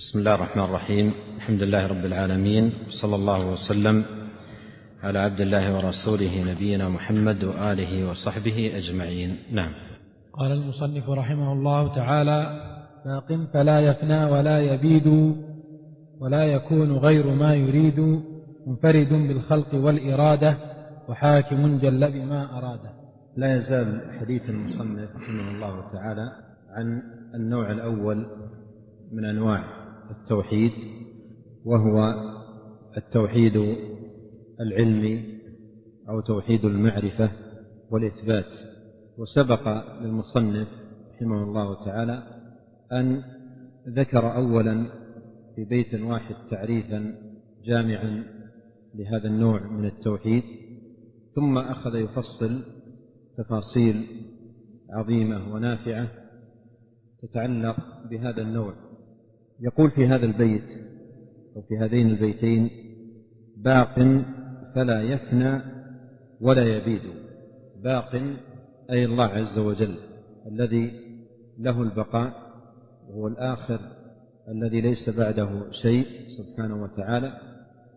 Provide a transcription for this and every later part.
بسم الله الرحمن الرحيم. الحمد لله رب العالمين. وصلى الله وسلم على عبد الله ورسوله نبينا محمد وآله وصحبه أجمعين. نعم. قال المصنف رحمه الله تعالى باق فلا يفنى ولا يبيد ولا يكون غير ما يريد منفرد بالخلق والإرادة وحاكم جل بما أراده. لا يزال حديث المصنف رحمه الله تعالى عن النوع الأول من أنواع التوحيد وهو التوحيد العلمي أو توحيد المعرفة والإثبات. وسبق للمصنف رحمه الله تعالى أن ذكر أولا في بيت واحد تعريفا جامعا لهذا النوع من التوحيد ثم أخذ يفصل تفاصيل عظيمة ونافعة تتعلق بهذا النوع. يقول في هذا البيت أو في هذين البيتين باق فلا يفنى ولا يبيد. باق أي الله عز وجل الذي له البقاء وهو الآخر الذي ليس بعده شيء سبحانه وتعالى.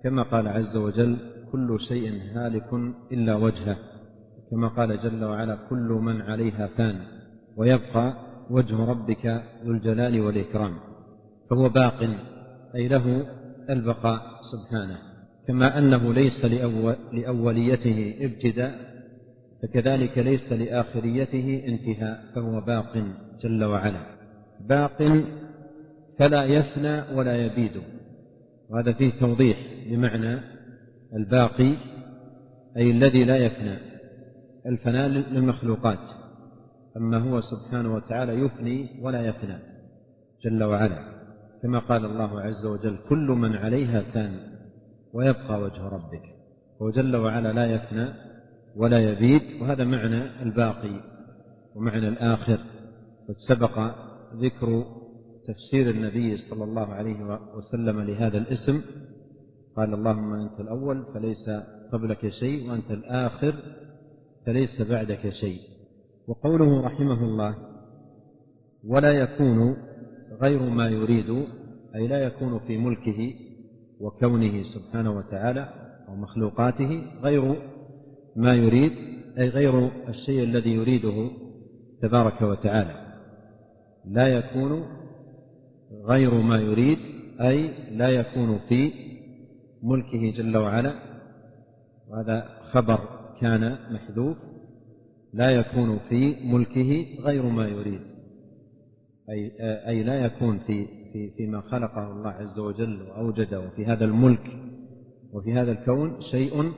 كما قال عز وجل كل شيء هالك إلا وجهه كما قال جل وعلا كل من عليها فان ويبقى وجه ربك ذو الجلال والإكرام. فهو باق أي له البقاء سبحانه. كما أنه ليس لأوليته ابتداء فكذلك ليس لآخريته انتهاء فهو باق جل وعلا. باق فلا يفنى ولا يبيد. وهذا فيه توضيح لمعنى الباقي أي الذي لا يفنى. الفناء للمخلوقات. أما هو سبحانه وتعالى يفني ولا يفنى جل وعلا. كما قال الله عز وجل كل من عليها فان ويبقى وجه ربك. هو جل وعلا لا يفنى ولا يبيد وهذا معنى الباقي ومعنى الآخر. قد سبق ذكر تفسير النبي صلى الله عليه وسلم لهذا الاسم. قال اللهم أنت الأول فليس قبلك شيء وأنت الآخر فليس بعدك شيء. وقوله رحمه الله ولا يكون غير ما يريد أي لا يكون في ملكه وكونه سبحانه وتعالى أو مخلوقاته غير ما يريد أي غير الشيء الذي يريده تبارك وتعالى. لا يكون غير ما يريد أي لا يكون في ملكه جل وعلا. وهذا خبر كان محذوف. لا يكون في ملكه غير ما يريد أي, أي لا يكون في, في فيما خلقه الله عز وجل وأوجده وفي هذا الملك وفي هذا الكون شيء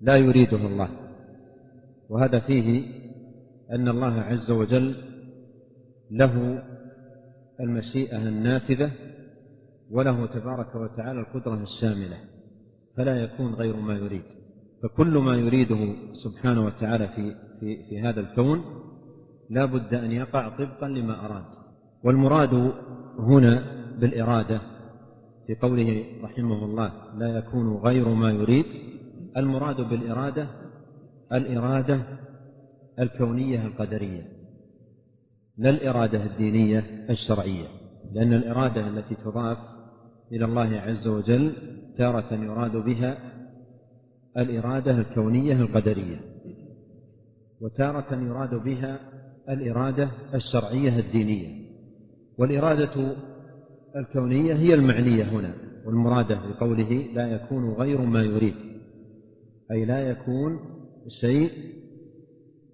لا يريده الله. وهذا فيه أن الله عز وجل له المشيئة النافذة وله تبارك وتعالى القدرة الشاملة فلا يكون غير ما يريد. فكل ما يريده سبحانه وتعالى في في في هذا الكون لا بد أن يقع طبقا لما أراد. والمراد هنا بالإرادة في قوله رحمه الله لا يكون غير ما يريد. المراد بالإرادة الإرادة الكونية القدرية لا الإرادة الدينية الشرعية لأن الإرادة التي تضاف إلى الله عز وجل تارة يراد بها الإرادة الكونية القدرية وتارة يراد بها الإرادة الشرعية الدينية. والإرادة الكونية هي المعنية هنا والمرادة بقوله لا يكون غير ما يريد أي لا يكون شيء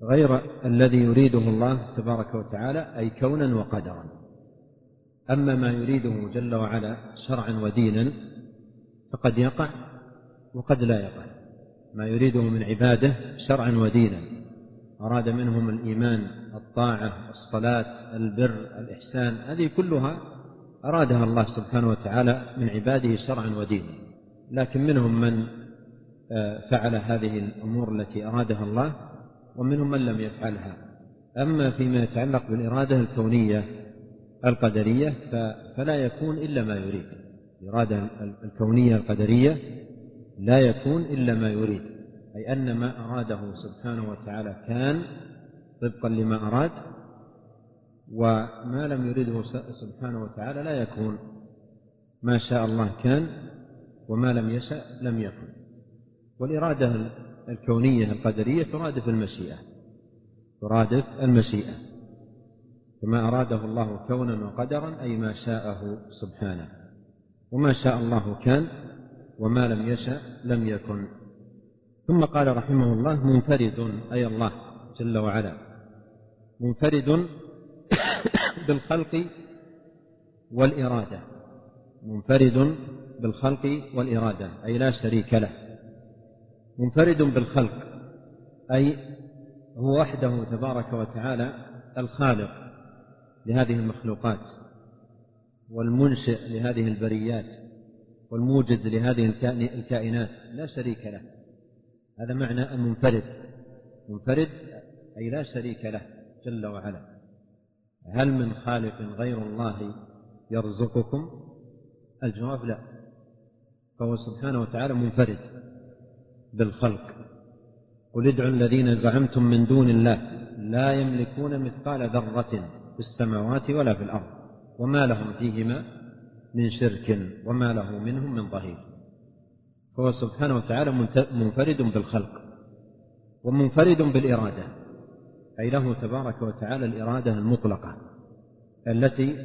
غير الذي يريده الله تبارك وتعالى أي كونا وقدرا. أما ما يريده جل وعلا شرعا ودينا فقد يقع وقد لا يقع. ما يريده من عبادة شرعا ودينا. أراد منهم الإيمان الطاعة الصلاة البر الإحسان هذه كلها أرادها الله سبحانه وتعالى من عباده شرعا ودينا. لكن منهم من آه، فعل هذه الأمور التي أرادها الله ومنهم من لم يفعلها. أما فيما يتعلق بالإرادة الكونية القدرية فلا يكون إلا ما يريد. الإرادة الكونية القدرية لا يكون إلا ما يريد. أي أن ما أراده سبحانه وتعالى كان طبقا لما أراد وما لم يرده سبحانه وتعالى لا يكون. ما شاء الله كان وما لم يشأ لم يكن. والإرادة الكونية القدرية ترادف المشيئة ترادف المشيئة. فما أراده الله كونا وقدرا أي ما شاءه سبحانه. وما شاء الله كان وما لم يشأ لم يكن. ثم قال رحمه الله منفرد أي الله جل وعلا. منفرد بالخلق والإرادة. منفرد بالخلق والإرادة أي لا شريك له. منفرد بالخلق أي هو وحده تبارك وتعالى الخالق لهذه المخلوقات والمنشئ لهذه البريات والموجد لهذه الكائنات لا شريك له. هذا معنى المنفرد. منفرد أي لا شريك له جل وعلا. هل من خالق غير الله يرزقكم؟ الجواب لا. فهو سبحانه وتعالى منفرد بالخلق. قل ادعوا الذين زعمتم من دون الله لا يملكون مثقال ذرة في السماوات ولا في الأرض وما لهم فيهما من شرك وما له منهم من ظهير. فهو سبحانه وتعالى منفرد بالخلق ومنفرد بالإرادة أي له تبارك وتعالى الإرادة المطلقة التي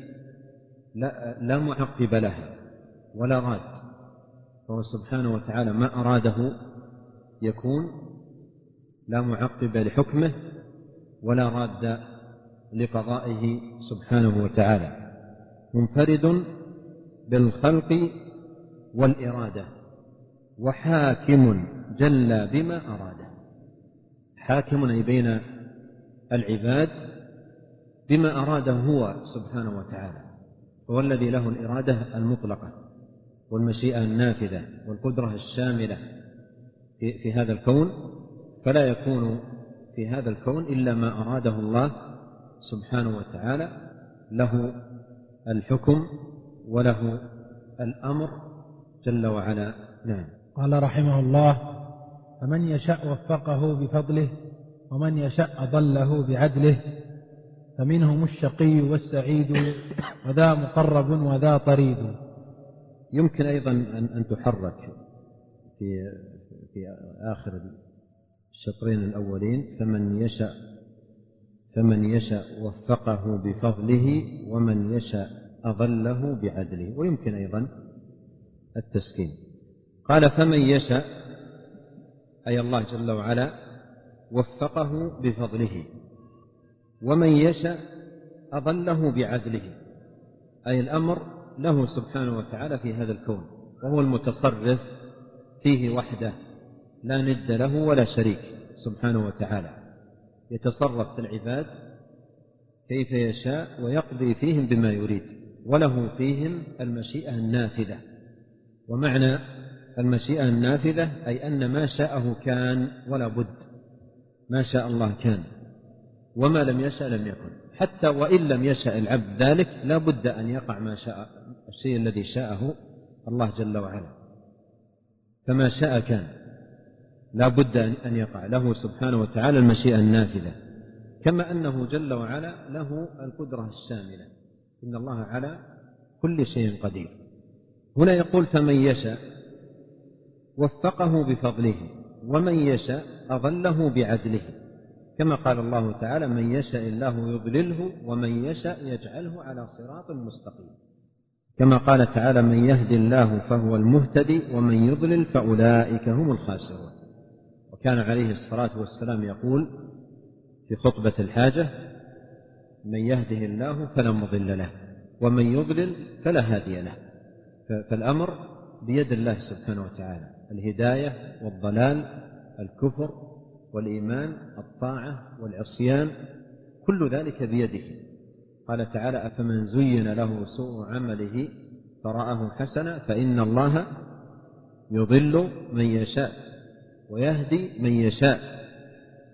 لا, معقب لها ولا راد. فهو سبحانه وتعالى ما أراده يكون لا معقب لحكمه ولا راد لقضائه سبحانه وتعالى منفرد بالخلق والإرادة. وحاكم جل بما أراده. حاكم أي بين العباد بما أراده هو سبحانه وتعالى. هو الذي له الإرادة المطلقة والمشيئة النافذة والقدرة الشاملة في, هذا الكون فلا يكون في هذا الكون إلا ما أراده الله سبحانه وتعالى. له الحكم وله الأمر جل وعلا. نعم. قال رحمه الله فمن يشاء وفقه بفضله ومن يشاء أضله بعدله فمنهم الشقي والسعيد وذا مقرب وذا طريد. يمكن أيضا أن تحرك في في آخر الشطرين الأولين فمن يشاء فمن يشاء وفقه بفضله ومن يشاء أضله بعدله. ويمكن أيضا التسكين. قال فمن يشاء أي الله جل وعلا وفقه بفضله. ومن يشاء أضله بعدله. أي الأمر له سبحانه وتعالى في هذا الكون وهو المتصرف فيه وحده. لا ند له ولا شريك سبحانه وتعالى. يتصرف في العباد كيف يشاء ويقضي فيهم بما يريد وله فيهم المشيئة النافذة. ومعنى المشيئة النافذة أي أن ما شاءه كان ولا بد. ما شاء الله كان. وما لم يشأ لم يكن. حتى وإن لم يشأ العبد ذلك لا بد أن يقع ما شاء الشيء الذي شاءه الله جل وعلا. فما شاء كان. لا بد أن يقع له سبحانه وتعالى المشيئة النافذة. كما أنه جل وعلا له القدرة الشاملة. إن الله على كل شيء قدير. هنا يقول فمن يشاء وفقه بفضله ومن يشاء أضله بعدله. كما قال الله تعالى من يشاء الله يضلله ومن يشاء يجعله على صراط مستقيم. كما قال تعالى من يهدي الله فهو المهتدي ومن يضلل فأولئك هم الخاسرون. وكان عليه الصلاة والسلام يقول في خطبة الحاجة من يهده الله فلا مضل له ومن يضلل فلا هادي له. فالأمر بيد الله سبحانه وتعالى. الهداية والضلال الكفر والإيمان الطاعة والعصيان كل ذلك بيده. قال تعالى أفمن زين له سوء عمله فرآه حسنا فإن الله يضل من يشاء ويهدي من يشاء.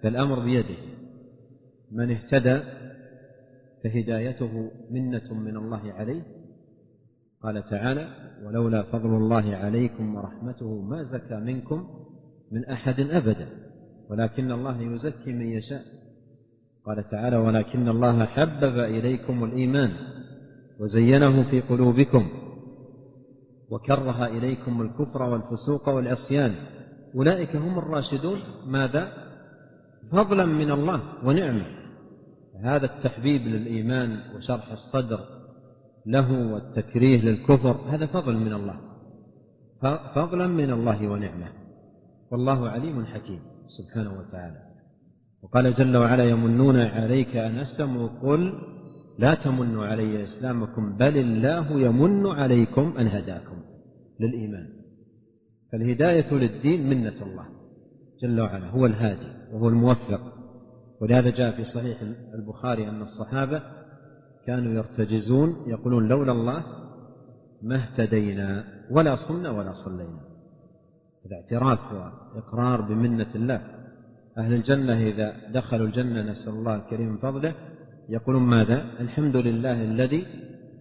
فالأمر بيده. من اهتدى فهدايته منة من الله عليه قال تعالى ولولا فضل الله عليكم ورحمته ما زكى منكم من أحد أبدا ولكن الله يزكي من يشاء. قال تعالى ولكن الله حبب إليكم الإيمان وزينه في قلوبكم وكره إليكم الكفر والفسوق والعصيان. أولئك هم الراشدون. ماذا؟ فضلا من الله ونعمة. هذا التحبيب للإيمان وشرح الصدر له والتكريه للكفر هذا فضل من الله. فضلا من الله ونعمة. والله عليم حكيم سبحانه وتعالى. وقال جل وعلا يمنون عليك أن أسلموا. قل لا تمنوا علي إسلامكم بل الله يمن عليكم أن هداكم للإيمان. فالهداية للدين منة الله جل وعلا هو الهادي وهو الموفق. ولهذا جاء في صحيح البخاري أن الصحابة كانوا يرتجزون يقولون لولا الله ما اهتدينا ولا صمنا ولا صلينا. هذا اعتراف وإقرار بمنة الله. أهل الجنة إذا دخلوا الجنة نسأل الله الكريم من فضله يقولون ماذا؟ الحمد لله الذي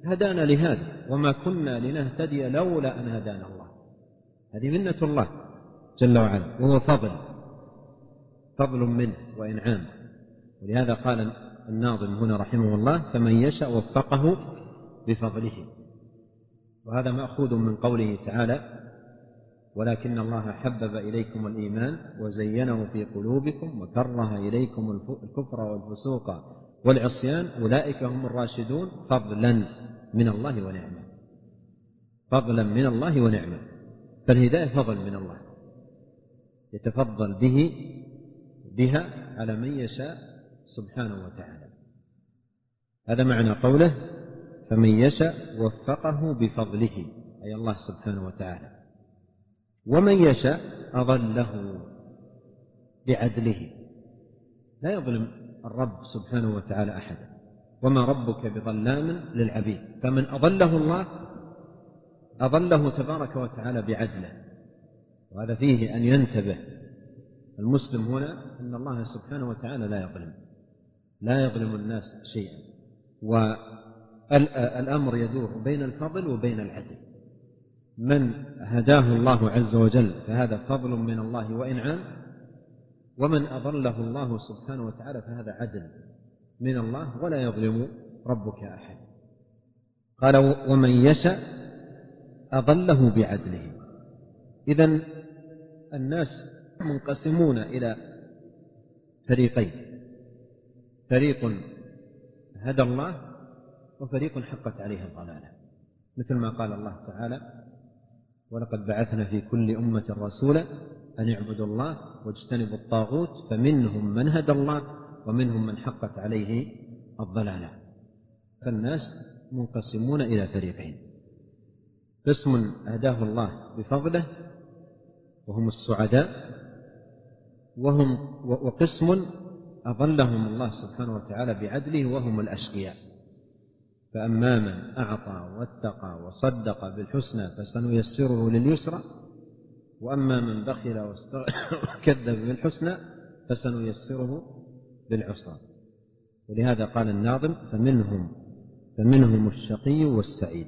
هدانا لهذا وما كنا لنهتدي لولا أن هدانا الله. هذه منة الله جل وعلا وهو فضل فضل منه وإنعام ولهذا قال الناظم هنا رحمه الله فمن يشأ وفقه بفضله. وهذا مأخوذ من قوله تعالى ولكن الله حبب إليكم الإيمان وزينه في قلوبكم وكره إليكم الكفر والفسوق والعصيان أولئك هم الراشدون فضلا من الله ونعمة. فضلا من الله ونعمة. فالهداية فضل من الله. يتفضل به بها على من يشاء سبحانه وتعالى. هذا معنى قوله فمن يشاء وفقه بفضله أي الله سبحانه وتعالى. ومن يشاء أضله بعدله لا يظلم الرب سبحانه وتعالى أحدا. وما ربك بظلام للعبيد فمن أضله الله أضله تبارك وتعالى بعدله. وهذا فيه أن ينتبه المسلم هنا أن الله سبحانه وتعالى لا يظلم. لا يظلم الناس شيئا. والأمر يدور بين الفضل وبين العدل. من هداه الله عز وجل فهذا فضل من الله وإنعام ومن أضله الله سبحانه وتعالى فهذا عدل من الله ولا يظلم ربك أحد. قال ومن يشأ أضله بعدله. إذا الناس منقسمون إلى فريقين. فريق هدى الله وفريق حقت عليه الضلالة مثل ما قال الله تعالى ولقد بعثنا في كل أمة رسولا أن اعبدوا الله واجتنبوا الطاغوت فمنهم من هدى الله ومنهم من حقت عليه الضلالة. فالناس منقسمون إلى فريقين قسم هداه الله بفضله وهم السعداء وهم وقسم أضلهم الله سبحانه وتعالى بعدله وهم الأشقياء. فأما من أعطى واتقى وصدق بالحسنى فسنيسره لليسرى وأما من بخل وكذب بالحسنى فسنيسره بالعسرى ولهذا قال الناظم فمنهم فمنهم الشقي والسعيد.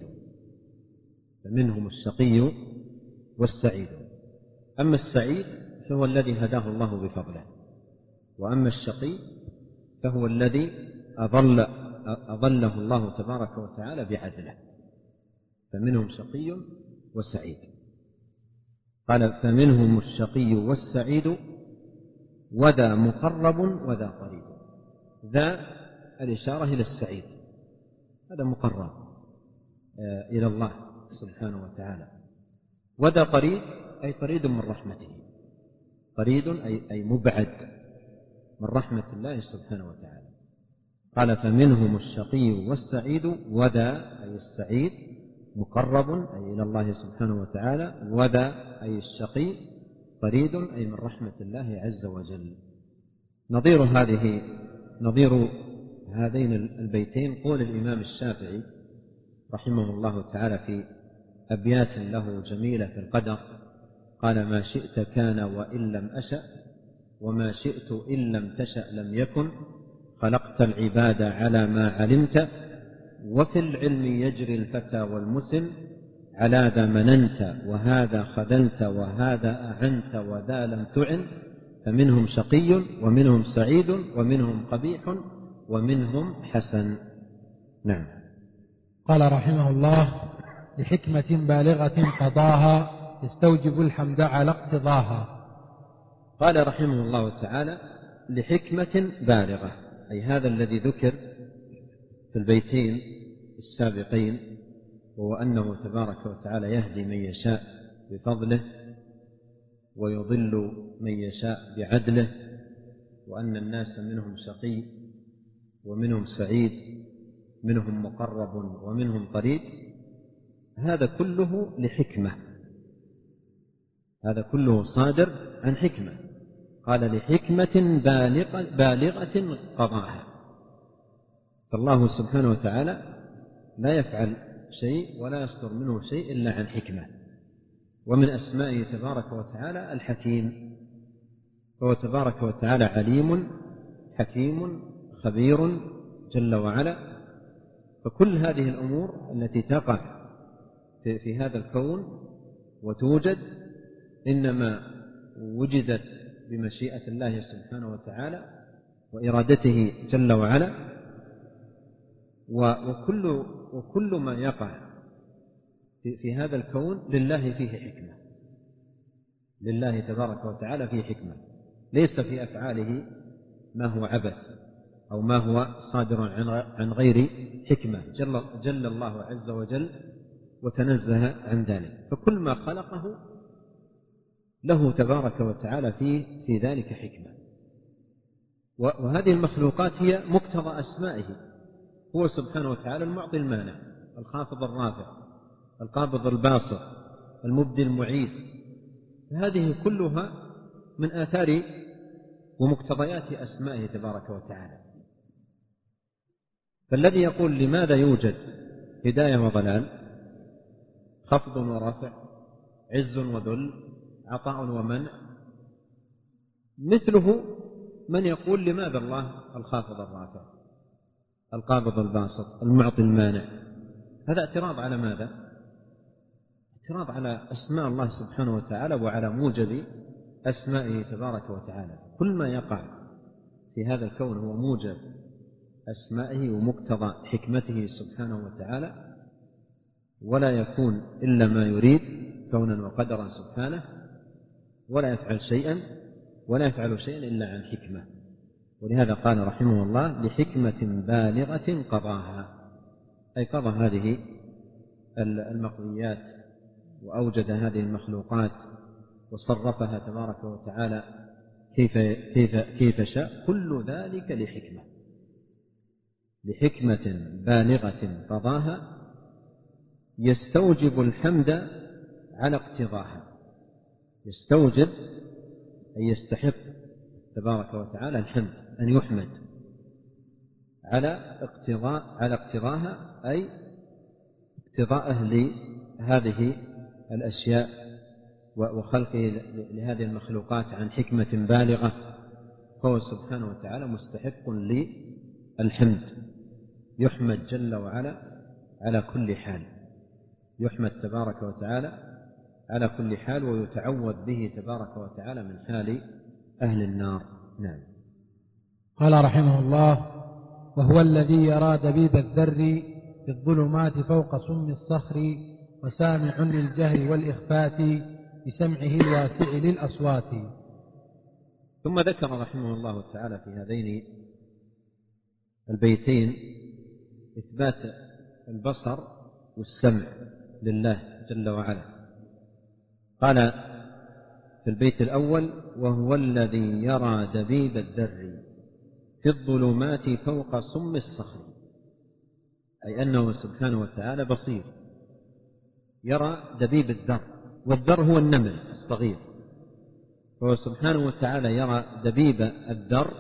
فمنهم الشقي والسعيد. أما السعيد فهو الذي هداه الله بفضله. وأما الشقي فهو الذي أضل أضله الله تبارك وتعالى بعدله. فمنهم شقي وسعيد. قال فمنهم الشقي والسعيد وذا مقرب وذا قريب. ذا الإشارة إلى السعيد. هذا مقرب آه، إلى الله سبحانه وتعالى. وذا قريب أي قريب من رحمته. قريب أي أي مبعد. من رحمة الله سبحانه وتعالى. قال فمنهم الشقي والسعيد وذا أي السعيد مقرب أي إلى الله سبحانه وتعالى وذا أي الشقي قريد أي من رحمة الله عز وجل. نظير هذه نظير هذين البيتين قول الإمام الشافعي رحمه الله تعالى في أبيات له جميلة في القدر. قال ما شئت كان وإن لم أشأ. وما شئت إن لم تشأ لم يكن خلقت العباد على ما علمت وفي العلم يجري الفتى والمسن على ذا مننت وهذا خذلت وهذا أعنت وذا لم تعن فمنهم شقي ومنهم سعيد ومنهم قبيح ومنهم حسن. نعم. قال رحمه الله لحكمة بالغة قضاها يستوجب الحمد على اقتضاها. قال رحمه الله تعالى لحكمة بالغة أي هذا الذي ذكر في البيتين السابقين وهو أنه تبارك وتعالى يهدي من يشاء بفضله ويضل من يشاء بعدله وأن الناس منهم شقي ومنهم سعيد منهم مقرب ومنهم قريب هذا كله لحكمة هذا كله صادر عن حكمة. قال لحكمة بالغة, بالغة قضاها. فالله سبحانه وتعالى لا يفعل شيء ولا يصدر منه شيء إلا عن حكمة. ومن أسمائه تبارك وتعالى الحكيم. فهو تبارك وتعالى عليم حكيم خبير جل وعلا. فكل هذه الأمور التي تقع في هذا الكون وتوجد إنما وجدت بمشيئة الله سبحانه وتعالى وإرادته جل وعلا وكل وكل ما يقع في هذا الكون لله فيه حكمة. لله تبارك وتعالى فيه حكمة. ليس في أفعاله ما هو عبث أو ما هو صادر عن غير حكمة. جل, جل الله عز وجل وتنزه عن ذلك. فكل ما خلقه له تبارك وتعالى فيه في ذلك حكمة. وهذه المخلوقات هي مقتضى أسمائه. هو سبحانه وتعالى المعطي المانع الخافض الرافع القابض الباسط المبدي المعيد. هذه كلها من آثار ومقتضيات أسمائه تبارك وتعالى. فالذي يقول لماذا يوجد هداية وضلال؟ خفض ورفع عز وذل عطاء ومنع مثله من يقول لماذا الله الخافض الرافع القابض الباسط المعطي المانع. هذا اعتراض على ماذا؟ اعتراض على أسماء الله سبحانه وتعالى وعلى موجب أسمائه تبارك وتعالى. كل ما يقع في هذا الكون هو موجب أسمائه ومقتضى حكمته سبحانه وتعالى ولا يكون إلا ما يريد كونا وقدرا سبحانه. ولا يفعل شيئا ولا يفعل شيئا إلا عن حكمة. ولهذا قال رحمه الله لحكمة بالغة قضاها. أي قضى هذه المقضيات وأوجد هذه المخلوقات وصرفها تبارك وتعالى كيف كيف كيف شاء. كل ذلك لحكمة. لحكمة بالغة قضاها يستوجب الحمد على اقتضاها. يستوجب أن يستحق تبارك وتعالى الحمد أن يحمد على اقتضاء على اقتضاها أي اقتضاءه لهذه الأشياء وخلقه لهذه المخلوقات عن حكمة بالغة فهو سبحانه وتعالى مستحق للحمد. يحمد جل وعلا على كل حال. يحمد تبارك وتعالى على كل حال ويتعوذ به تبارك وتعالى من حال أهل النار. نعم. قال رحمه الله وهو الذي يرى دبيب الذر في الظلمات فوق سم الصخر وسامع للجهر والإخفات بسمعه الواسع للأصوات. ثم ذكر رحمه الله تعالى في هذين البيتين إثبات البصر والسمع لله جل وعلا. قال في البيت الأول وهو الذي يرى دبيب الذر في الظلمات فوق سم الصخر أي أنه سبحانه وتعالى بصير يرى دبيب الذر والذر هو النمل الصغير فهو سبحانه وتعالى يرى دبيب الذر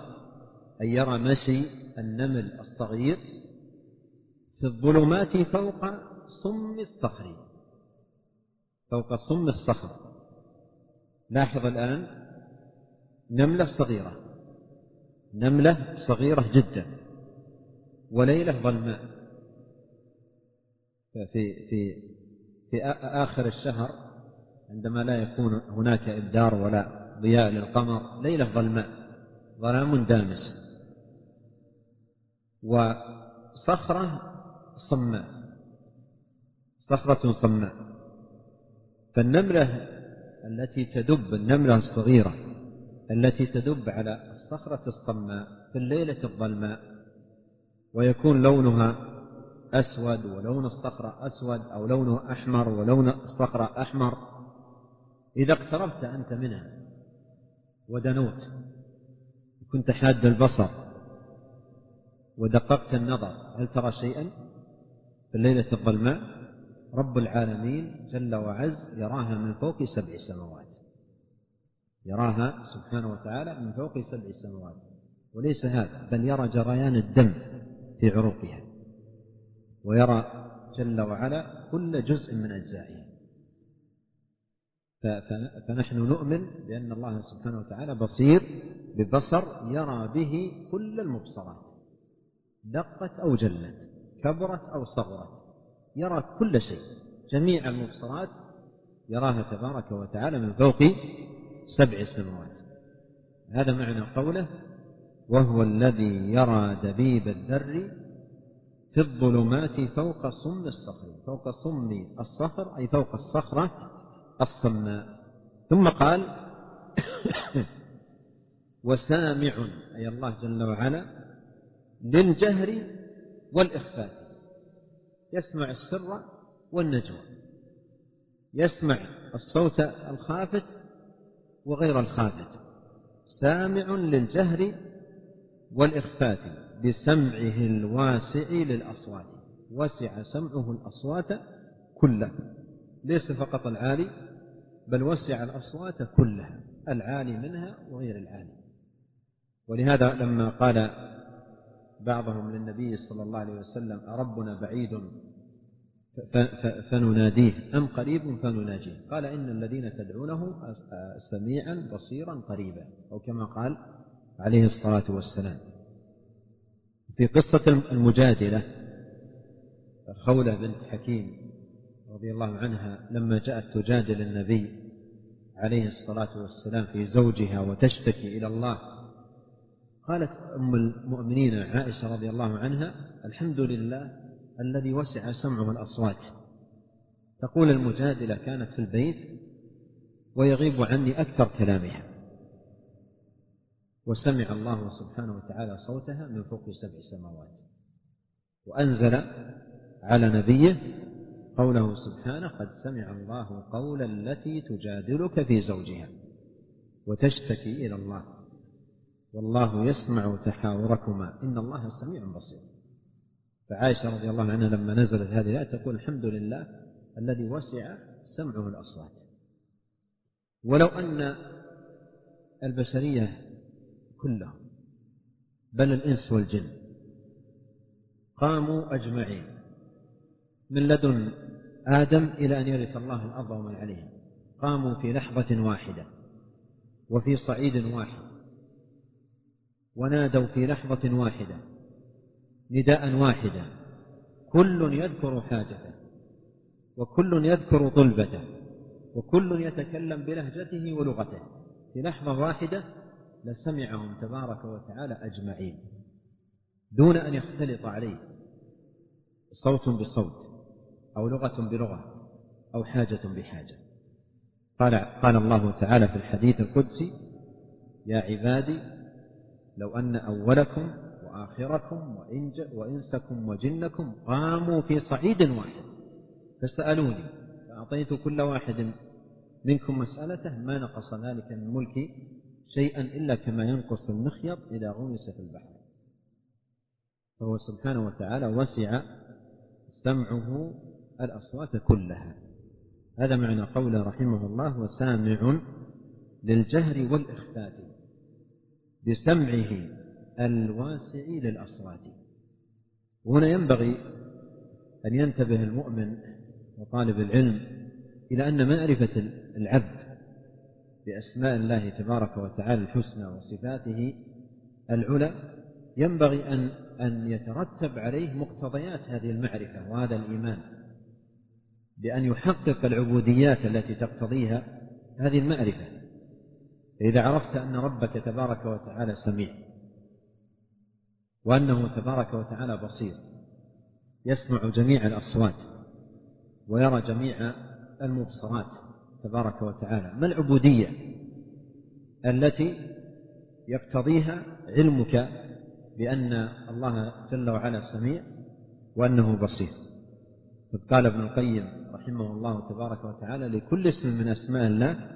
أي يرى مشي النمل الصغير في الظلمات فوق صم الصخر. فوق صم الصخر. لاحظ الآن نملة صغيرة. نملة صغيرة جدا. وليلة ظلماء. في في في آخر الشهر عندما لا يكون هناك إبدار ولا ضياء للقمر ليلة ظلماء. ظلام دامس. وصخرة صماء. صخرة صماء. فالنملة التي تدب النملة الصغيرة التي تدب على الصخرة الصماء في الليلة الظلماء ويكون لونها أسود ولون الصخرة أسود أو لونه أحمر ولون الصخرة أحمر. إذا اقتربت أنت منها ودنوت كنت حاد البصر ودققت النظر هل ترى شيئا في الليلة الظلماء؟ رب العالمين جل وعز يراها من فوق سبع سماوات. يراها سبحانه وتعالى من فوق سبع سماوات. وليس هذا بل يرى جريان الدم في عروقها. ويرى جل وعلا كل جزء من أجزائها. فنحن نؤمن بأن الله سبحانه وتعالى بصير ببصر يرى به كل المبصرات. دقت أو جلت كبرت أو صغرت. يرى كل شيء. جميع المبصرات يراها تبارك وتعالى من فوق سبع سماوات. هذا معنى قوله وهو الذي يرى دبيب الذر في الظلمات فوق صم الصخر. فوق صم الصخر أي فوق الصخرة الصماء. ثم قال وسامع أي الله جل وعلا للجهر والإخفاء يسمع السر والنجوى يسمع الصوت الخافت وغير الخافت. سامع للجهر والإخفات بسمعه الواسع للأصوات وسع سمعه الأصوات كلها. ليس فقط العالي بل وسع الأصوات كلها العالي منها وغير العالي. ولهذا لما قال بعضهم للنبي صلى الله عليه وسلم أربنا بعيد؟ فنناديه. أم قريب؟ فنناجيه. قال إن الذين تدعونه سميعا بصيرا قريبا. أو كما قال عليه الصلاة والسلام. في قصة المجادلة خولة بنت حكيم رضي الله عنها لما جاءت تجادل النبي عليه الصلاة والسلام في زوجها وتشتكي إلى الله قالت أم المؤمنين عائشة رضي الله عنها الحمد لله الذي وسع سمعه الأصوات تقول المجادلة كانت في البيت ويغيب عني أكثر كلامها. وسمع الله سبحانه وتعالى صوتها من فوق سبع سماوات. وأنزل على نبيه قوله سبحانه قد سمع الله قول التي تجادلك في زوجها وتشتكي إلى الله. والله يسمع تحاوركما. إن الله سميع بصير. فعائشة رضي الله عنها لما نزلت هذه الآية تقول الحمد لله الذي وسع سمعه الأصوات. ولو أن البشرية كلهم بل الإنس والجن قاموا أجمعين من لدن آدم إلى أن يرث الله الأرض ومن عليها قاموا في لحظة واحدة وفي صعيد واحد. ونادوا في لحظة واحدة نداء واحدا كل يذكر حاجته وكل يذكر طلبته وكل يتكلم بلهجته ولغته. في لحظة واحدة لسمعهم تبارك وتعالى أجمعين دون أن يختلط عليه صوت بصوت أو لغة بلغة أو حاجة بحاجة. قال قال الله تعالى في الحديث القدسي يا عبادي لو أن أولكم وآخركم وإنسكم وجنكم قاموا في صعيد واحد. فسألوني فأعطيت كل واحد منكم مسألته ما نقص ذلك من ملكي شيئا إلا كما ينقص المخيط إذا غمس في البحر. فهو سبحانه وتعالى وسع سمعه الأصوات كلها. هذا معنى قوله رحمه الله وسامع للجهر والإخفاء. بسمعه الواسع للأصوات. وهنا ينبغي أن ينتبه المؤمن وطالب العلم إلى أن معرفة العبد بأسماء الله تبارك وتعالى الحسنى وصفاته العلى ينبغي أن أن يترتب عليه مقتضيات هذه المعرفة وهذا الإيمان بأن يحقق العبوديات التي تقتضيها هذه المعرفة. فإذا عرفت أن ربك تبارك وتعالى سميع وأنه تبارك وتعالى بصير يسمع جميع الأصوات ويرى جميع المبصرات تبارك وتعالى. ما العبودية التي يقتضيها علمك بأن الله جل وعلا سميع وأنه بصير؟ قد قال ابن القيم رحمه الله تبارك وتعالى لكل اسم من أسماء الله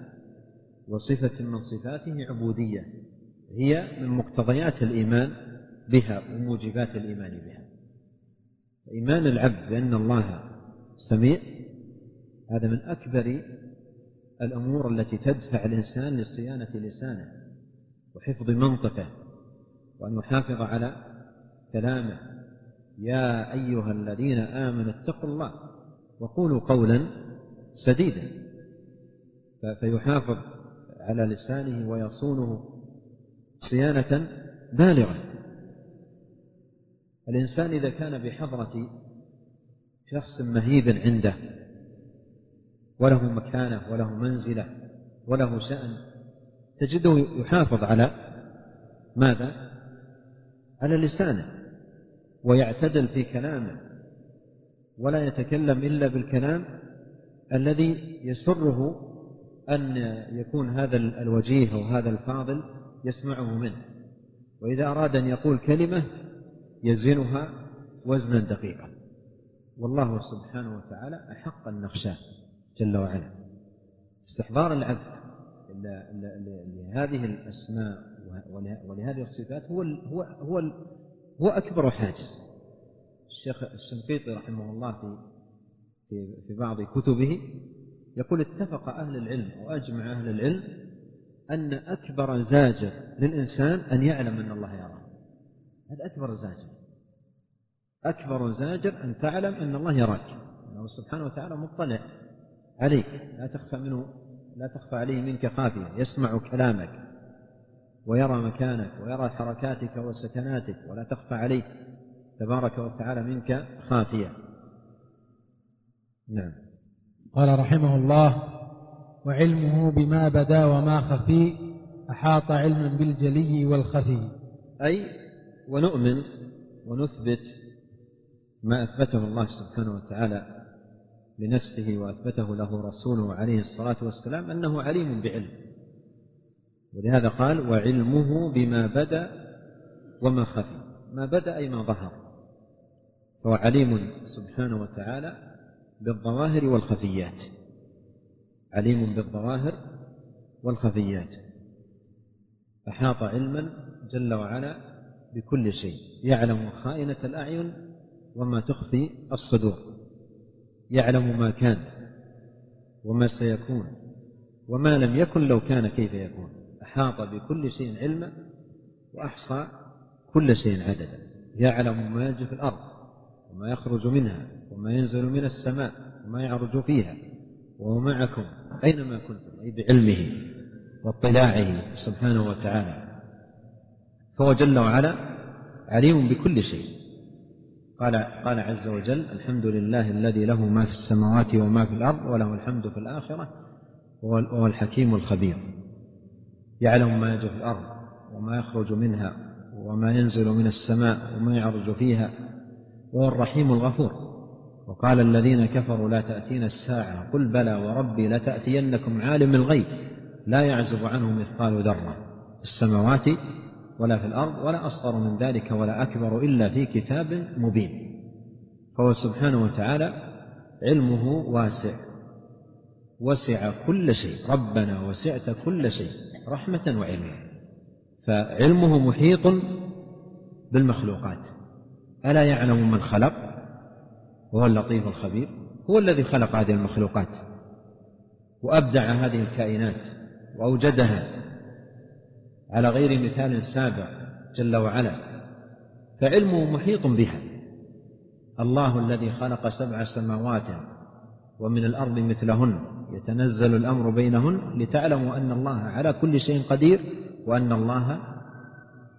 وصفة من صفاته عبودية هي من مقتضيات الإيمان بها وموجبات الإيمان بها. إيمان العبد بأن الله سميع هذا من أكبر الأمور التي تدفع الإنسان لصيانة لسانه وحفظ منطقه وأن يحافظ على كلامه. يا أيها الذين آمنوا اتقوا الله وقولوا قولا سديدا. فيحافظ على لسانه ويصونه صيانة بالغة الإنسان إذا كان بحضرة شخص مهيب عنده وله مكانة وله منزلة وله شأن تجده يحافظ على ماذا؟ على لسانه ويعتدل في كلامه ولا يتكلم إلا بالكلام الذي يسره أن يكون هذا الوجيه أو هذا الفاضل يسمعه منه. وإذا أراد أن يقول كلمة يزنها وزنا دقيقا. والله سبحانه وتعالى أحق أن نخشاه جل وعلا. استحضار العبد لهذه الأسماء ولهذه الصفات هو هو هو هو أكبر حاجز. الشيخ الشنقيطي رحمه الله في في بعض كتبه يقول اتفق أهل العلم وأجمع أهل العلم أن أكبر زاجر للإنسان أن يعلم أن الله يراه. هذا أكبر زاجر. أكبر زاجر أن تعلم أن الله يراك. أنه سبحانه وتعالى مطلع عليك. لا تخفى منه لا تخفى عليه منك خافية. يسمع كلامك ويرى مكانك ويرى حركاتك وسكناتك ولا تخفى عليه. تبارك وتعالى منك خافية. نعم. قال رحمه الله وعلمه بما بدا وما خفي أحاط علما بالجلي والخفي. أي ونؤمن ونثبت ما أثبته الله سبحانه وتعالى لنفسه وأثبته له رسوله عليه الصلاة والسلام أنه عليم بعلم. ولهذا قال وعلمه بما بدا وما خفي. ما بدا أي ما ظهر. فهو عليم سبحانه وتعالى بالظواهر والخفيات. عليم بالظواهر والخفيات. أحاط علما جل وعلا بكل شيء. يعلم خائنة الأعين وما تخفي الصدور. يعلم ما كان وما سيكون وما لم يكن لو كان كيف يكون. أحاط بكل شيء علما وأحصى كل شيء عددا. يعلم ما يجري في الأرض وما يخرج منها وما ينزل من السماء وما يعرج فيها وهو معكم أينما كنتم أي بعلمه واطلاعه سبحانه وتعالى. فهو جل وعلا عليم بكل شيء. قال قال عز وجل الحمد لله الذي له ما في السماوات وما في الأرض وله الحمد في الآخرة وهو الحكيم الخبير. يعلم ما يجري في الأرض وما يخرج منها وما ينزل من السماء وما يعرج فيها وهو الرحيم الغفور. وقال الذين كفروا لا تأتينا الساعة. قل بلى وربي لتأتينكم عالم الغيب. لا يعزب عنه مثقال ذرة في السماوات ولا في الأرض ولا أصغر من ذلك ولا أكبر إلا في كتاب مبين. فهو سبحانه وتعالى علمه واسع. وسع كل شيء. ربنا وسعت كل شيء رحمة وعلما. فعلمه محيط بالمخلوقات. ألا يعلم من خلق؟ وهو اللطيف الخبير هو الذي خلق هذه المخلوقات وأبدع هذه الكائنات وأوجدها على غير مثال سابق جل وعلا فعلمه محيط بها. الله الذي خلق سبع سماوات ومن الأرض مثلهن يتنزل الأمر بينهن لتعلموا أن الله على كل شيء قدير وأن الله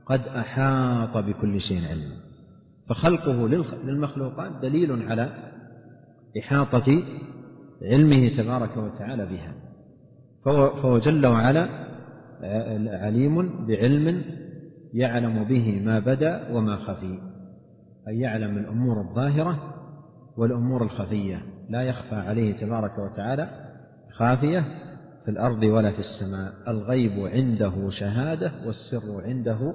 قد أحاط بكل شيء علما فخلقه للمخلوقات دليل على إحاطة علمه تبارك وتعالى بها. فهو جل وعلا عليم بعلم يعلم به ما بدا وما خفي. أي يعلم الأمور الظاهرة والأمور الخفية. لا يخفى عليه تبارك وتعالى خافية في الأرض ولا في السماء. الغيب عنده شهادة والسر عنده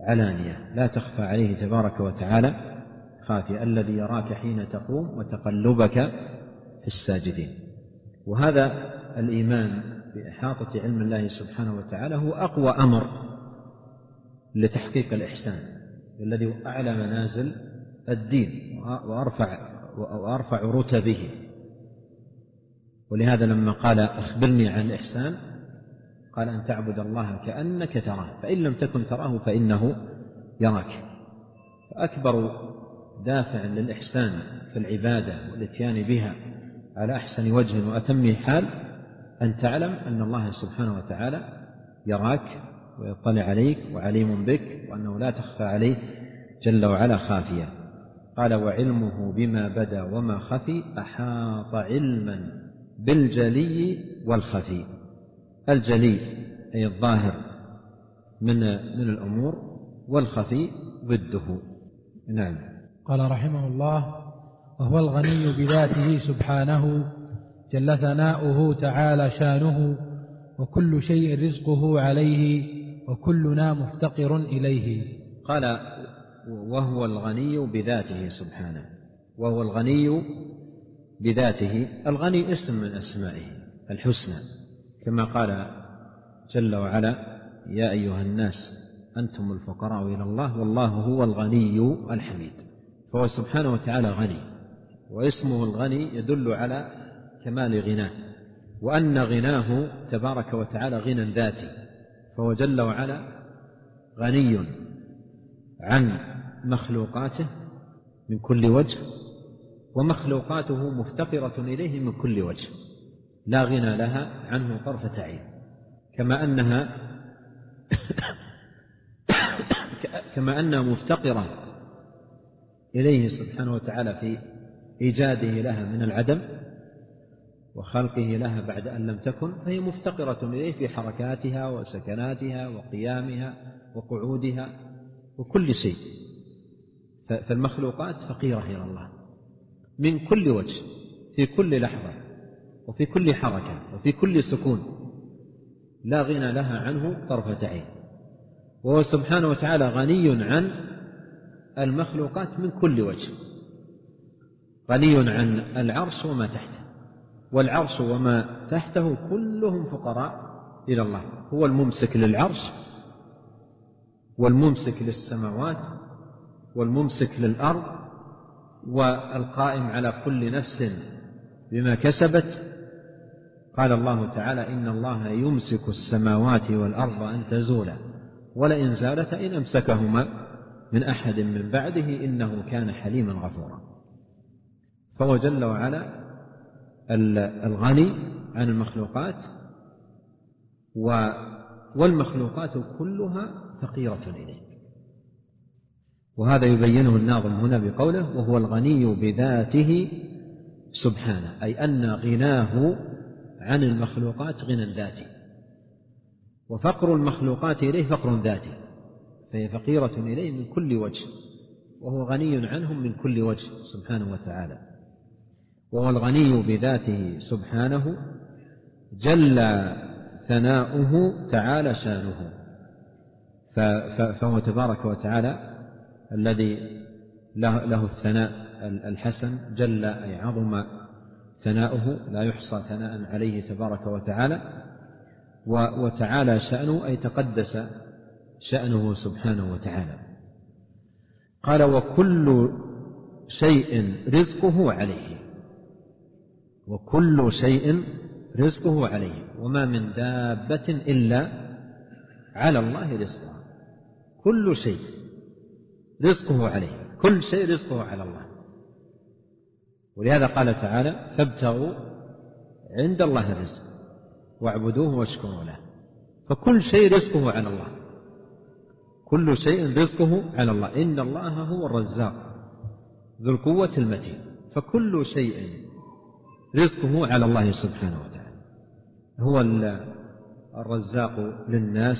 علانية. لا تخفى عليه تبارك وتعالى خافية. الذي يراك حين تقوم وتقلبك في الساجدين. وهذا الإيمان بإحاطة علم الله سبحانه وتعالى هو أقوى أمر لتحقيق الإحسان الذي أعلى منازل الدين وأرفع وأرفع رتبه. ولهذا لما قال أخبرني عن الإحسان قال أن تعبد الله كأنك تراه فإن لم تكن تراه فإنه يراك. فأكبر دافع للإحسان في العبادة والإتيان بها على أحسن وجه وأتم حال أن تعلم أن الله سبحانه وتعالى يراك ويطلع عليك وعليم بك وأنه لا تخفى عليه جل وعلا خافية. قال وعلمه بما بدا وما خفي أحاط علما بالجلي والخفي. الجلي أي الظاهر من من الأمور والخفي ضده. نعم. قال رحمه الله وهو الغني بذاته سبحانه جل ثناؤه تعالى شانه وكل شيء رزقه عليه وكلنا مفتقر إليه. قال وهو الغني بذاته سبحانه. وهو الغني بذاته الغني اسم من أسمائه الحسنى. كما قال جل وعلا يا أيها الناس أنتم الفقراء إلى الله والله هو الغني الحميد. فهو سبحانه وتعالى غني واسمه الغني يدل على كمال غناه وأن غناه تبارك وتعالى غنى ذاتي فهو جل وعلا غني عن مخلوقاته من كل وجه ومخلوقاته مفتقرة إليه من كل وجه. لا غنى لها عنه طرفة عين. كما أنها كما أنها مفتقرة إليه سبحانه وتعالى في إيجاده لها من العدم وخلقه لها بعد أن لم تكن فهي مفتقرة إليه في حركاتها وسكناتها وقيامها وقعودها وكل شيء. فالمخلوقات فقيرة إلى الله من كل وجه في كل لحظة. وفي كل حركة وفي كل سكون. لا غنى لها عنه طرفة عين. وهو سبحانه وتعالى غني عن المخلوقات من كل وجه. غني عن العرش وما تحته. والعرش وما تحته كلهم فقراء إلى الله. هو الممسك للعرش والممسك للسماوات والممسك للأرض والقائم على كل نفس بما كسبت قال الله تعالى إن الله يمسك السماوات والأرض أن تزولا ولئن زالتا إن أمسكهما من أحد من بعده إنه كان حليما غفورا. فهو جل وعلا الغني عن المخلوقات والمخلوقات كلها فقيرة إليه. وهذا يبينه الناظم هنا بقوله وهو الغني بذاته سبحانه أي أن غناه عن المخلوقات غنى ذاتي وفقر المخلوقات إليه فقر ذاتي. فهي فقيرة إليه من كل وجه وهو غني عنهم من كل وجه سبحانه وتعالى. وهو الغني بذاته سبحانه جل ثناؤه تعالى شانه. فهو تبارك وتعالى الذي له الثناء الحسن جل أي عظم ثناؤه لا يحصى ثناء عليه تبارك وتعالى وتعالى شأنه أي تقدس شأنه سبحانه وتعالى. قال وكل شيء رزقه عليه. وكل شيء رزقه عليه. وما من دابة إلا على الله رزقها. كل شيء رزقه عليه. كل شيء رزقه على الله. ولهذا قال تعالى فابتغوا عند الله الرزق واعبدوه واشكروا له. فكل شيء رزقه على الله. كل شيء رزقه على الله. إن الله هو الرزاق ذو القوة المتين. فكل شيء رزقه على الله سبحانه وتعالى. هو الرزاق للناس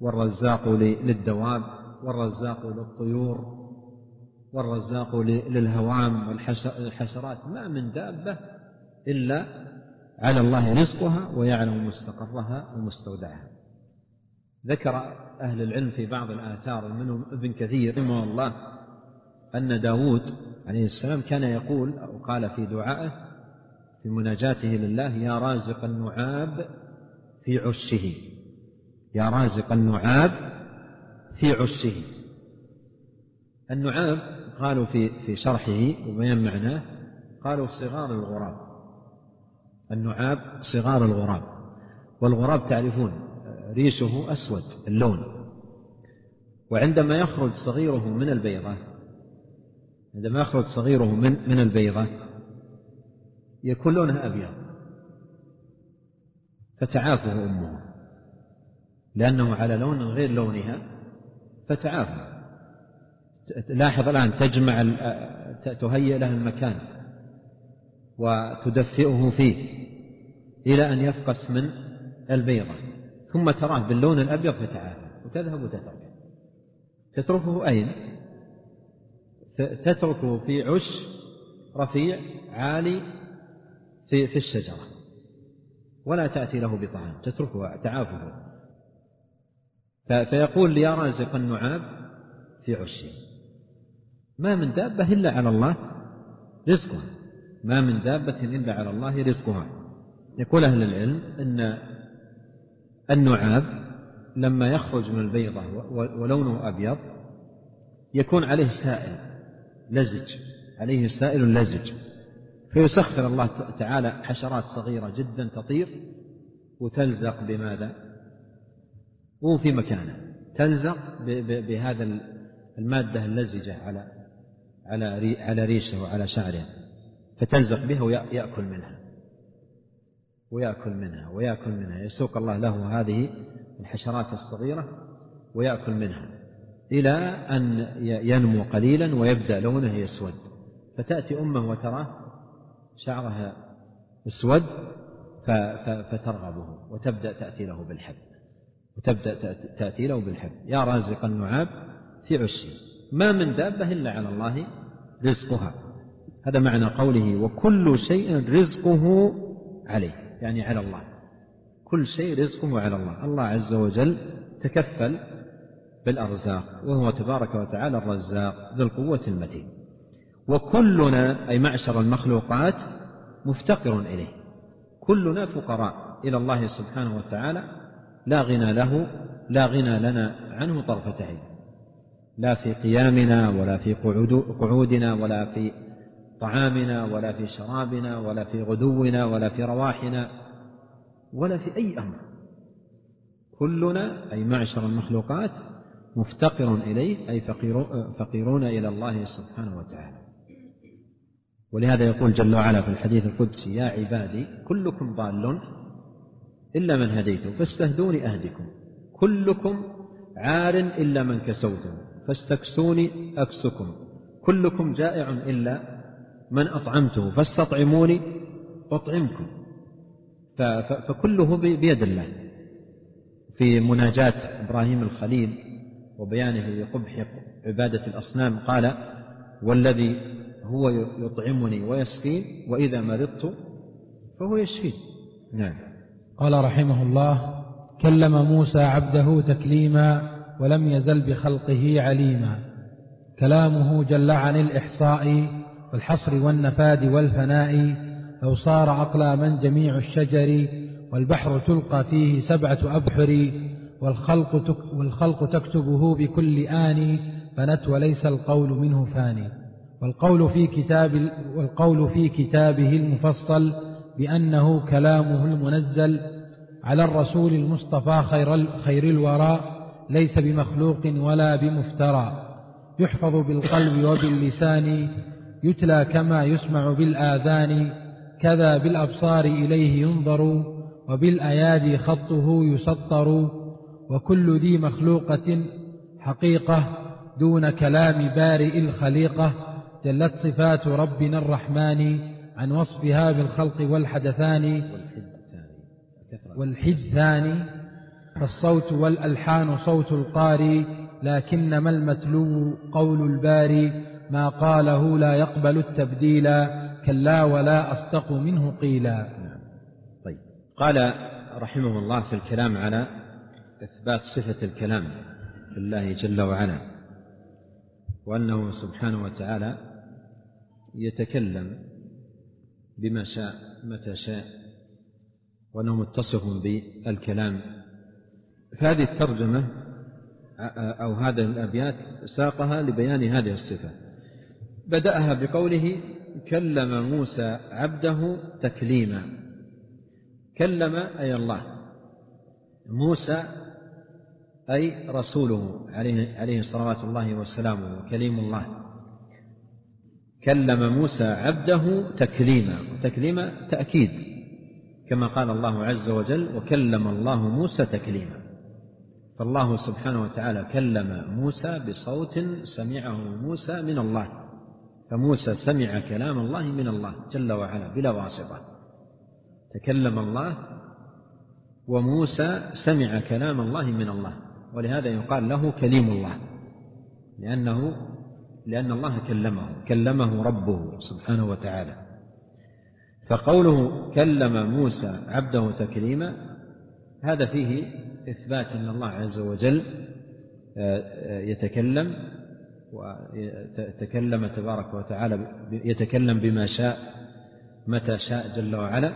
والرزاق للدواب والرزاق للطيور والرزاق للهوام والحشرات ما من دابة إلا على الله رزقها ويعلم مستقرها ومستودعها. ذكر أهل العلم في بعض الآثار منهم ابن كثير رحمه الله أن داود عليه السلام كان يقول أو قال في دعائه في مناجاته لله يا رازق النعاب في عشه. يا رازق النعاب في عشه. النعاب قالوا في في شرحه وبيان معناه قالوا صغار الغراب. النعاب صغار الغراب. والغراب تعرفون ريشه أسود اللون. وعندما يخرج صغيره من البيضة عندما يخرج صغيره من من البيضة يكون لونها أبيض. فتعافه أمه. لأنه على لون غير لونها فتعافه. لاحظ الآن تجمع تهيئ له المكان وتدفئه فيه إلى أن يفقس من البيضة. ثم تراه باللون الأبيض فتعافى وتذهب وتتركه. تتركه أين؟ تتركه في عش رفيع عالي في في الشجرة. ولا تأتي له بطعام تتركه تعافه. فيقول يا رازق النعاب في عشه. ما من دابة إلا على الله رزقها. ما من دابة إلا على الله رزقها. يقول أهل العلم أن النعاب لما يخرج من البيضة ولونه أبيض يكون عليه سائل لزج عليه سائل لزج. فيسخر الله تعالى حشرات صغيرة جدا تطير وتلزق بماذا؟ مو في مكانه. تلزق بهذا المادة اللزجة على على على ريشه وعلى شعره فتلزق بها ويأكل منها. ويأكل منها ويأكل منها. يسوق الله له هذه الحشرات الصغيرة ويأكل منها إلى أن ينمو قليلا ويبدأ لونه يسود. فتأتي أمه وتراه شعرها أسود فترغبه وتبدأ تأتي له بالحب. وتبدأ تأتي له بالحب. يا رازق النعاب في عشه ما من دابة إلا على الله رزقها. هذا معنى قوله وكل شيء رزقه عليه يعني على الله. كل شيء رزقه على الله. الله عز وجل تكفل بالأرزاق وهو تبارك وتعالى الرزاق ذو القوة المتين. وكلنا أي معشر المخلوقات مفتقر إليه. كلنا فقراء إلى الله سبحانه وتعالى لا غنى له لا غنى لنا عنه طرفة عين لا في قيامنا ولا في قعودنا ولا في طعامنا ولا في شرابنا ولا في غدونا ولا في رواحنا ولا في أي أمر. كلنا أي معشر المخلوقات مفتقر إليه أي فقيرون إلى الله سبحانه وتعالى. ولهذا يقول جل وعلا في الحديث القدسي يا عبادي كلكم ضال إلا من هديته فاستهدوني أهدكم. كلكم عار إلا من كسوته. فاستكسوني أكسكم. كلكم جائع إلا من أطعمته. فاستطعموني أطعمكم. فكله بيد الله. في مناجاة إبراهيم الخليل وبيانه لقبح عبادة الأصنام قال والذي هو يطعمني ويسقين وإذا مرضت فهو يشفين. نعم. قال رحمه الله كلم موسى عبده تكليما ولم يزل بخلقه عليما. كلامه جل عن الإحصاء والحصر والنفاد والفناء. لو صار أقلاما جميع الشجر والبحر تلقى فيه سبعة أبحر والخلق, والخلق تكتبه بكل آن فنت وليس القول منه فاني والقول في كتاب والقول في كتابه المفصل بأنه كلامه المنزل على الرسول المصطفى خير خير الوراء ليس بمخلوق ولا بمفترى. يحفظ بالقلب وباللسان يتلى كما يسمع بالآذان. كذا بالأبصار إليه ينظر وبالأيادي خطه يسطر. وكل ذي مخلوقة حقيقة دون كلام بارئ الخليقة. جلت صفات ربنا الرحمن عن وصفها بالخلق والحدثان. والحدثان فالصوت والألحان صوت القاري لكنما المتلو قول الباري ما قاله لا يقبل التبديل كلا ولا أصدق منه قيلا. طيب. قال رحمه الله في الكلام على إثبات صفة الكلام لله جل وعلا وأنه سبحانه وتعالى يتكلم بما شاء متى شاء وأنه متصف بالكلام فهذه الترجمة أو هذه الأبيات ساقها لبيان هذه الصفة. بدأها بقوله كلم موسى عبده تكليما. كلم أي الله. موسى أي رسوله عليه, عليه صلوات الله وسلامه كليم الله. كلم موسى عبده تكليما. تكليما تأكيد كما قال الله عز وجل وكلم الله موسى تكليما. فالله سبحانه وتعالى كلم موسى بصوت سمعه موسى من الله فموسى سمع كلام الله من الله جل وعلا بلا واسطة. تكلم الله وموسى سمع كلام الله من الله ولهذا يقال له كليم الله لأنه لأن الله كلمه كلمه ربه سبحانه وتعالى. فقوله كلم موسى عبده تكليما هذا فيه إثبات أن الله عز وجل آه، آه، يتكلم وتكلم تبارك وتعالى يتكلم بما شاء متى شاء جل وعلا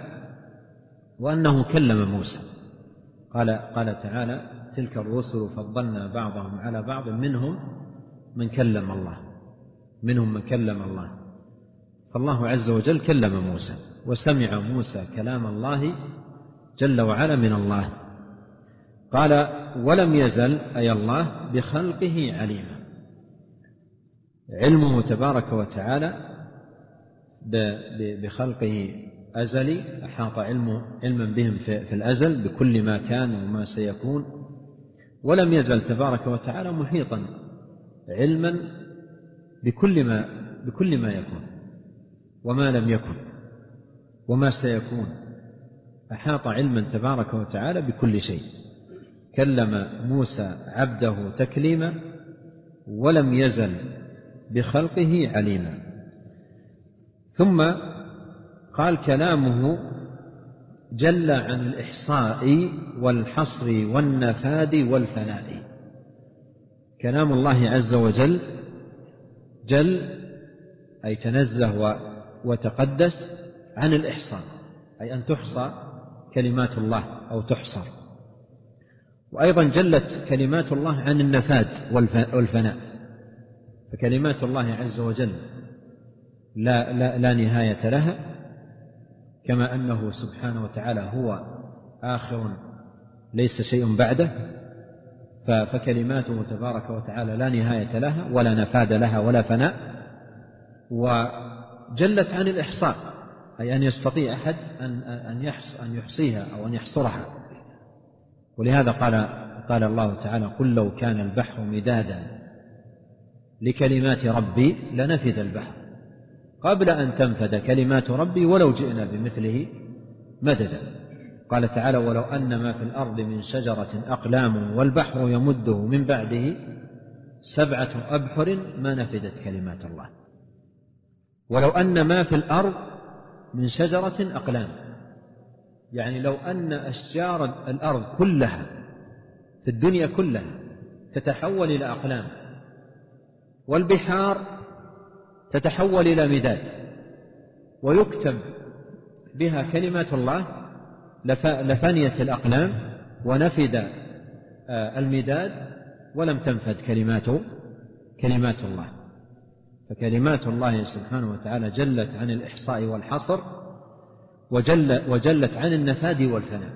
وأنه كلم موسى. قال قال تعالى تلك الرسل فضلنا بعضهم على بعض منهم من كلم الله منهم من كلم الله. فالله عز وجل كلم موسى وسمع موسى كلام الله جل وعلا من الله. قال ولم يزل أي الله بخلقه عليما. علمه تبارك وتعالى بخلقه أزلي. أحاط علمه علما بهم في الأزل بكل ما كان وما سيكون. ولم يزل تبارك وتعالى محيطا علما بكل ما بكل ما يكون وما لم يكن وما سيكون. أحاط علما تبارك وتعالى بكل شيء. كلم موسى عبده تكليما ولم يزل بخلقه عليما. ثم قال كلامه جل عن الإحصاء والحصر والنفاد والفناء. كلام الله عز وجل جل أي تنزه وتقدس عن الإحصاء أي أن تحصى كلمات الله أو تحصر. وأيضا جلت كلمات الله عن النفاد والفناء. فكلمات الله عز وجل لا, لا, لا نهاية لها كما أنه سبحانه وتعالى هو آخر ليس شيء بعده فكلماته تبارك وتعالى لا نهاية لها ولا نفاد لها ولا فناء. وجلت عن الإحصاء أي أن يستطيع أحد أن أن يحص أن يحصيها أو أن يحصرها. ولهذا قال قال الله تعالى قل لو كان البحر مدادا لكلمات ربي لنفذ البحر قبل أن تنفذ كلمات ربي ولو جئنا بمثله مددا. قال تعالى ولو أن ما في الأرض من شجرة أقلام والبحر يمده من بعده سبعة أبحر ما نفذت كلمات الله. ولو أن ما في الأرض من شجرة أقلام يعني لو أن أشجار الأرض كلها في الدنيا كلها تتحول إلى أقلام والبحار تتحول إلى مداد ويكتب بها كلمات الله لفنيت الأقلام ونفد آه، المداد ولم تنفد كلمات كلمات الله. فكلمات الله سبحانه وتعالى جلت عن الإحصاء والحصر وجل وجلت عن النفاد والفناء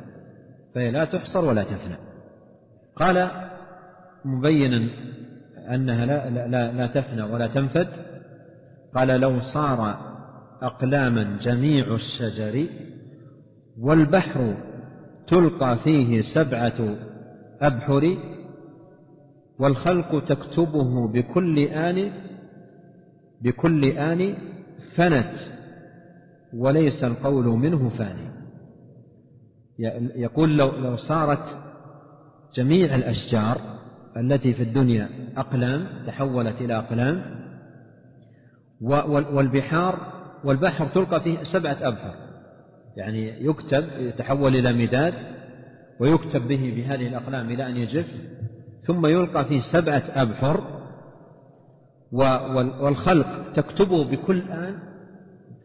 فهي لا تحصر ولا تفنى. قال مبينا أنها لا, لا, لا تفنى ولا تنفد. قال لو صار أقلاما جميع الشجر والبحر تلقى فيه سبعة أبحر والخلق تكتبه بكل آن بكل آن فنت. وليس القول منه فاني. يقول لو لو صارت جميع الأشجار التي في الدنيا أقلام تحولت إلى أقلام والبحار والبحر تلقى فيه سبعة أبحر. يعني يكتب يتحول إلى مداد ويكتب به بهذه الأقلام إلى أن يجف ثم يلقى فيه سبعة أبحر والخلق تكتبه بكل آن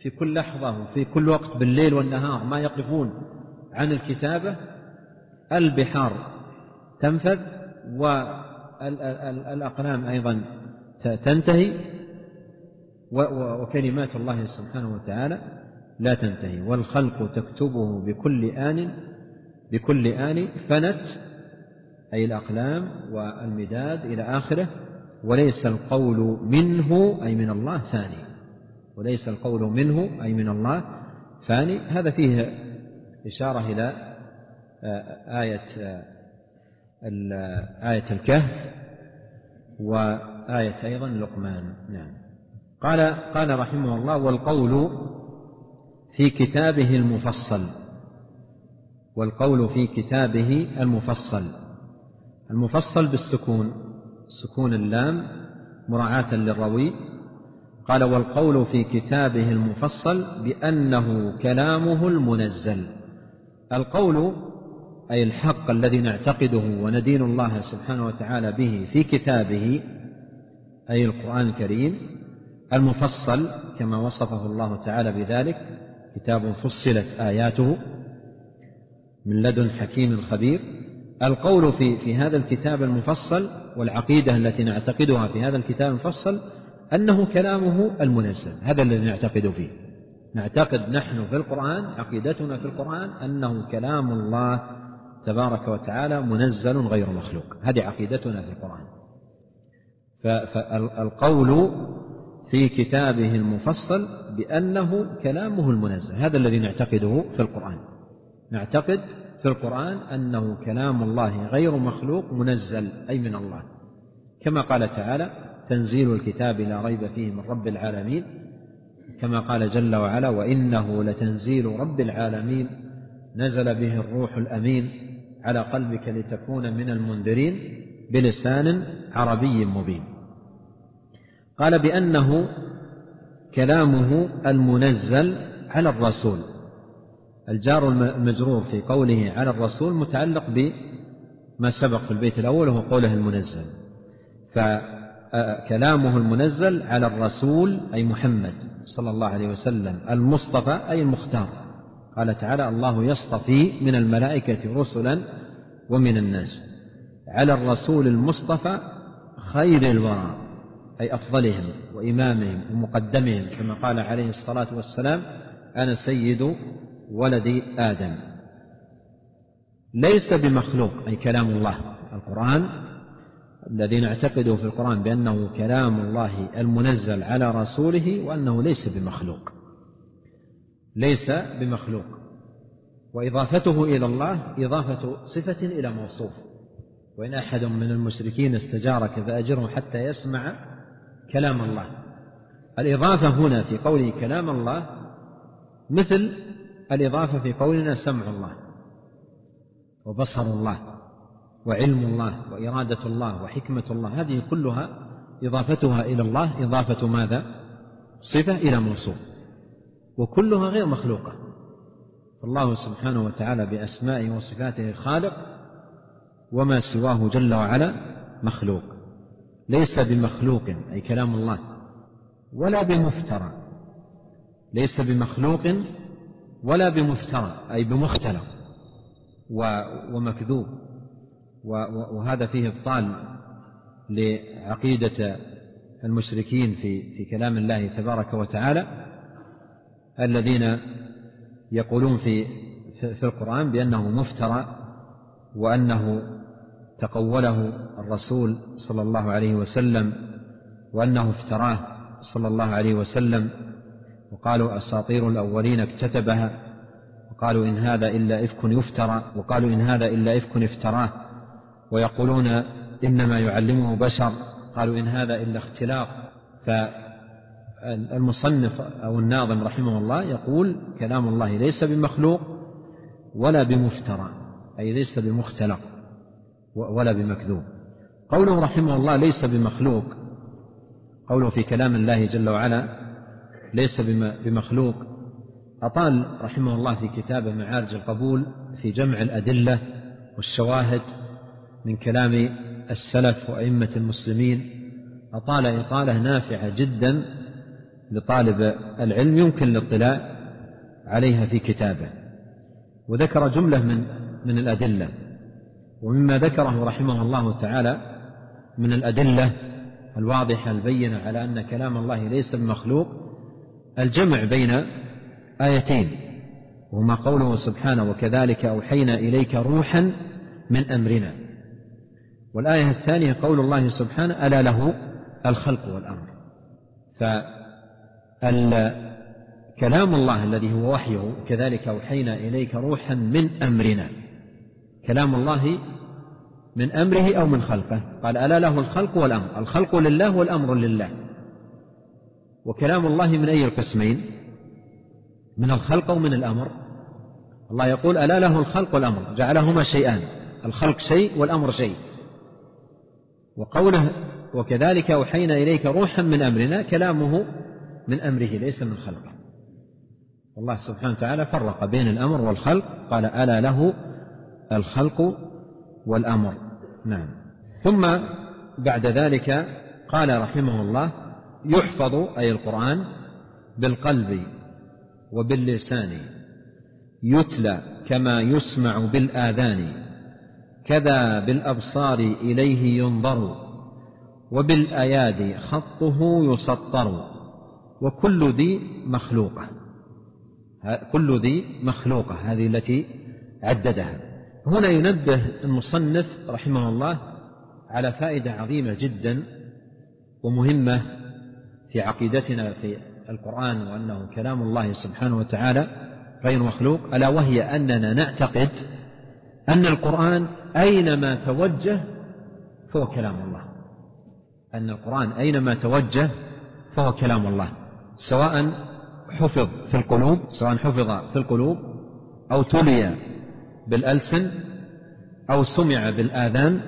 في كل لحظة وفي كل وقت بالليل والنهار ما يقفون عن الكتابة البحار تنفذ والأقلام أيضا تنتهي وكلمات الله سبحانه وتعالى لا تنتهي. والخلق تكتبه بكل آن بكل آن فنت أي الأقلام والمداد إلى آخره وليس القول منه أي من الله ثاني. وليس القول منه أي من الله. ثاني هذا فيه إشارة إلى آه، آية آه، آية الكهف وآية أيضا لقمان. نعم. قال قال رحمه الله والقول في كتابه المفصل. والقول في كتابه المفصل. المفصل بالسكون سكون اللام مراعاة للروي. قال والقول في كتابه المفصل بأنه كلامه المنزل. القول أي الحق الذي نعتقده وندين الله سبحانه وتعالى به في كتابه أي القرآن الكريم المفصل كما وصفه الله تعالى بذلك كتاب فصلت آياته من لدن حكيم خبير. القول في في هذا الكتاب المفصل والعقيدة التي نعتقدها في هذا الكتاب المفصل أنه كلامه المنزل هذا الذي نعتقد فيه. نعتقد نحن في القرآن عقيدتنا في القرآن أنه كلام الله تبارك وتعالى منزل غير مخلوق. هذه عقيدتنا في القرآن. فالقول في كتابه المفصل بأنه كلامه المنزل. هذا الذي نعتقده في القرآن. نعتقد في القرآن أنه كلام الله غير مخلوق منزل أي من الله. كما قال تعالى تنزيل الكتاب لا ريب فيه من رب العالمين كما قال جل وعلا وإنه لتنزيل رب العالمين نزل به الروح الأمين على قلبك لتكون من المنذرين بلسان عربي مبين. قال بأنه كلامه المنزل على الرسول الجار المجرور في قوله على الرسول متعلق بما سبق في البيت الأول وهو قوله المنزل. فكلامه المنزل على الرسول أي محمد صلى الله عليه وسلم المصطفى أي المختار. قال تعالى الله يصطفي من الملائكة رسلا ومن الناس. على الرسول المصطفى خير الورى أي أفضلهم وإمامهم ومقدمهم كما قال عليه الصلاة والسلام أنا سيد ولد آدم. ليس بمخلوق أي كلام الله القرآن الذي نعتقده في القرآن بأنه كلام الله المنزل على رسوله وأنه ليس بمخلوق. ليس بمخلوق. وإضافته إلى الله إضافة صفة إلى موصوف. وإن أحد من المشركين استجارك فأجره حتى يسمع كلام الله. الإضافة هنا في قوله كلام الله مثل الإضافة في قولنا سمع الله. وبصر الله. وعلم الله وإرادة الله وحكمة الله هذه كلها إضافتها إلى الله. إضافة ماذا؟ صفة إلى موصوف وكلها غير مخلوقة. فالله سبحانه وتعالى بأسمائه وصفاته خالق وما سواه جل وعلا مخلوق. ليس بمخلوق أي كلام الله ولا بمفترى. ليس بمخلوق ولا بمفترى أي بمختلق ومكذوب. وهذا فيه ابطال لعقيدة المشركين في في كلام الله تبارك وتعالى الذين يقولون في في القرآن بأنه مفترى وأنه تقوله الرسول صلى الله عليه وسلم وأنه افتراه صلى الله عليه وسلم وقالوا أساطير الأولين اكتتبها وقالوا إن هذا إلا إفك يفترى وقالوا إن هذا إلا إفك افتراه ويقولون إنما يعلمه بشر. قالوا إن هذا إلا اختلاق. فالمصنف أو الناظم رحمه الله يقول كلام الله ليس بمخلوق ولا بمفترى أي ليس بمختلق ولا بمكذوب. قوله رحمه الله ليس بمخلوق قوله في كلام الله جل وعلا ليس بمخلوق. أطال رحمه الله في كتابه معارج القبول في جمع الأدلة والشواهد من كلام السلف وأئمة المسلمين أطال إطالة نافعة جدا لطالب العلم يمكن الاطلاع عليها في كتابه. وذكر جملة من من الأدلة ومما ذكره رحمه الله تعالى من الأدلة الواضحة البينة على أن كلام الله ليس بمخلوق الجمع بين آيتين وهما قوله سبحانه وكذلك أوحينا إليك روحا من أمرنا والآية الثانية قول الله سبحانه ألا له الخلق والأمر. فكلام الله الذي هو وحيه كذلك أوحينا إليك روحا من أمرنا. كلام الله من أمره أو من خلقه. قال ألا له الخلق والأمر. الخلق لله والأمر لله. وكلام الله من أي القسمين؟ من الخلق أو من الأمر؟ الله يقول ألا له الخلق والأمر. جعلهما شيئان. الخلق شيء والأمر شيء. وقوله وكذلك أوحينا إليك روحا من أمرنا كلامه من أمره ليس من خلقه. الله سبحانه وتعالى فرق بين الأمر والخلق قال ألا له الخلق والأمر نعم. ثم بعد ذلك قال رحمه الله يحفظ أي القرآن بالقلب وباللسان يتلى كما يسمع بالآذان كذا بالأبصار إليه ينظر وبالأيادي خطه يسطر وكل ذي مخلوقة كل ذي مخلوقة هذه التي عددها. هنا ينبه المصنف رحمه الله على فائدة عظيمة جدا ومهمة في عقيدتنا في القرآن وأنه كلام الله سبحانه وتعالى غير مخلوق ألا وهي أننا نعتقد أن القرآن أينما توجه فهو كلام الله. أن القرآن أينما توجه فهو كلام الله. سواء حفظ في القلوب سواء حفظ في القلوب أو تلي بالألسن أو سمع بالآذان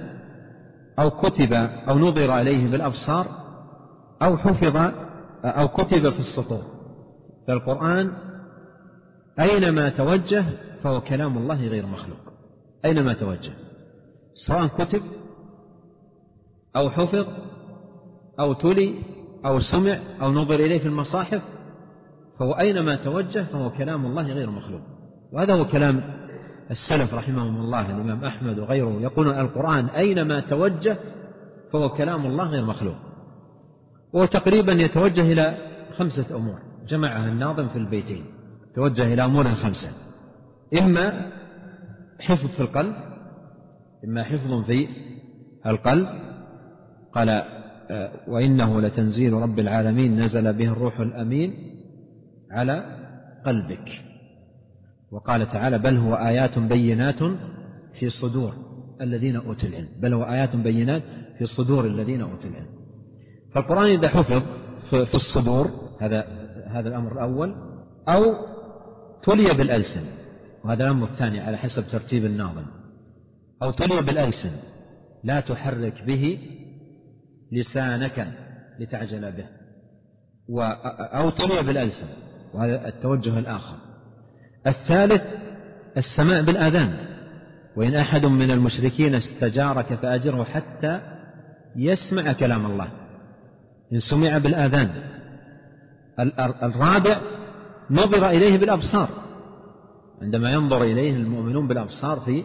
أو كتب أو نظر إليه بالأبصار أو حفظ أو كتب في السطور. فالقرآن أينما توجه فهو كلام الله غير مخلوق. أينما توجه؟ سواء كتب أو حفظ أو تلي أو سمع أو نظر إليه في المصاحف فهو أينما توجه فهو كلام الله غير مخلوق. وهذا هو كلام السلف رحمهم الله الإمام أحمد وغيره يقولون القرآن أينما توجه فهو كلام الله غير مخلوق. وهو تقريبا يتوجه إلى خمسة أمور. جمعها الناظم في البيتين. توجه إلى أمور خمسة. إما حفظ في القلب إما حفظ في القلب. قال آه، وإنه لتنزيل رب العالمين نزل به الروح الأمين على قلبك. وقال تعالى بل هو آيات بينات في صدور الذين أوتوا العلم. بل هو آيات بينات في صدور الذين أوتوا العلم. فالقرآن إذا حفظ في الصدور هذا هذا الأمر الأول أو تلي بالألسن. وهذا الأمر الثاني على حسب ترتيب الناظم. أو تلي بالألسن. لا تحرك به لسانك لتعجل به. أو تلي بالألسن. وهذا التوجه الآخر. الثالث السماع بالآذان. وإن أحد من المشركين استجارك فأجره حتى يسمع كلام الله. إن سمع بالآذان. الرابع نظر إليه بالأبصار. عندما ينظر إليه المؤمنون بالأبصار في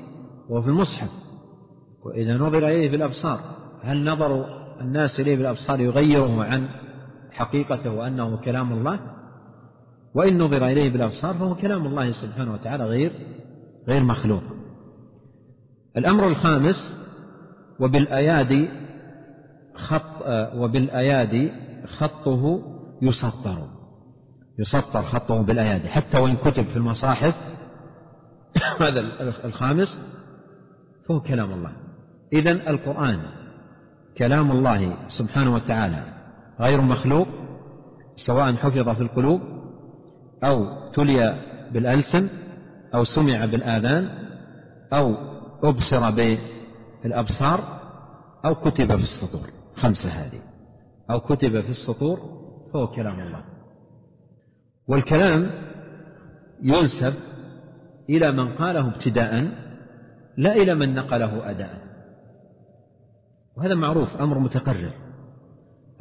وفي المصحف. وإذا نظر إليه بالأبصار هل نظر الناس إليه بالأبصار يغيره عن حقيقته وأنه كلام الله؟ وإن نظر إليه بالأبصار فهو كلام الله سبحانه وتعالى غير غير مخلوق. الأمر الخامس وبالأيادي خط وبالأيادي خطه يسطر. يسطر خطه بالأيادي حتى وإن كتب في المصاحف هذا الخامس فهو كلام الله. إذا القرآن كلام الله سبحانه وتعالى غير مخلوق سواء حفظ في القلوب أو تلي بالألسن أو سمع بالآذان أو أبصر بالأبصار أو كتب في السطور. خمسة هذه. أو كتب في السطور فهو كلام الله. والكلام ينسب إلى من قاله ابتداء لا إلى من نقله أداء. وهذا معروف أمر متقرر.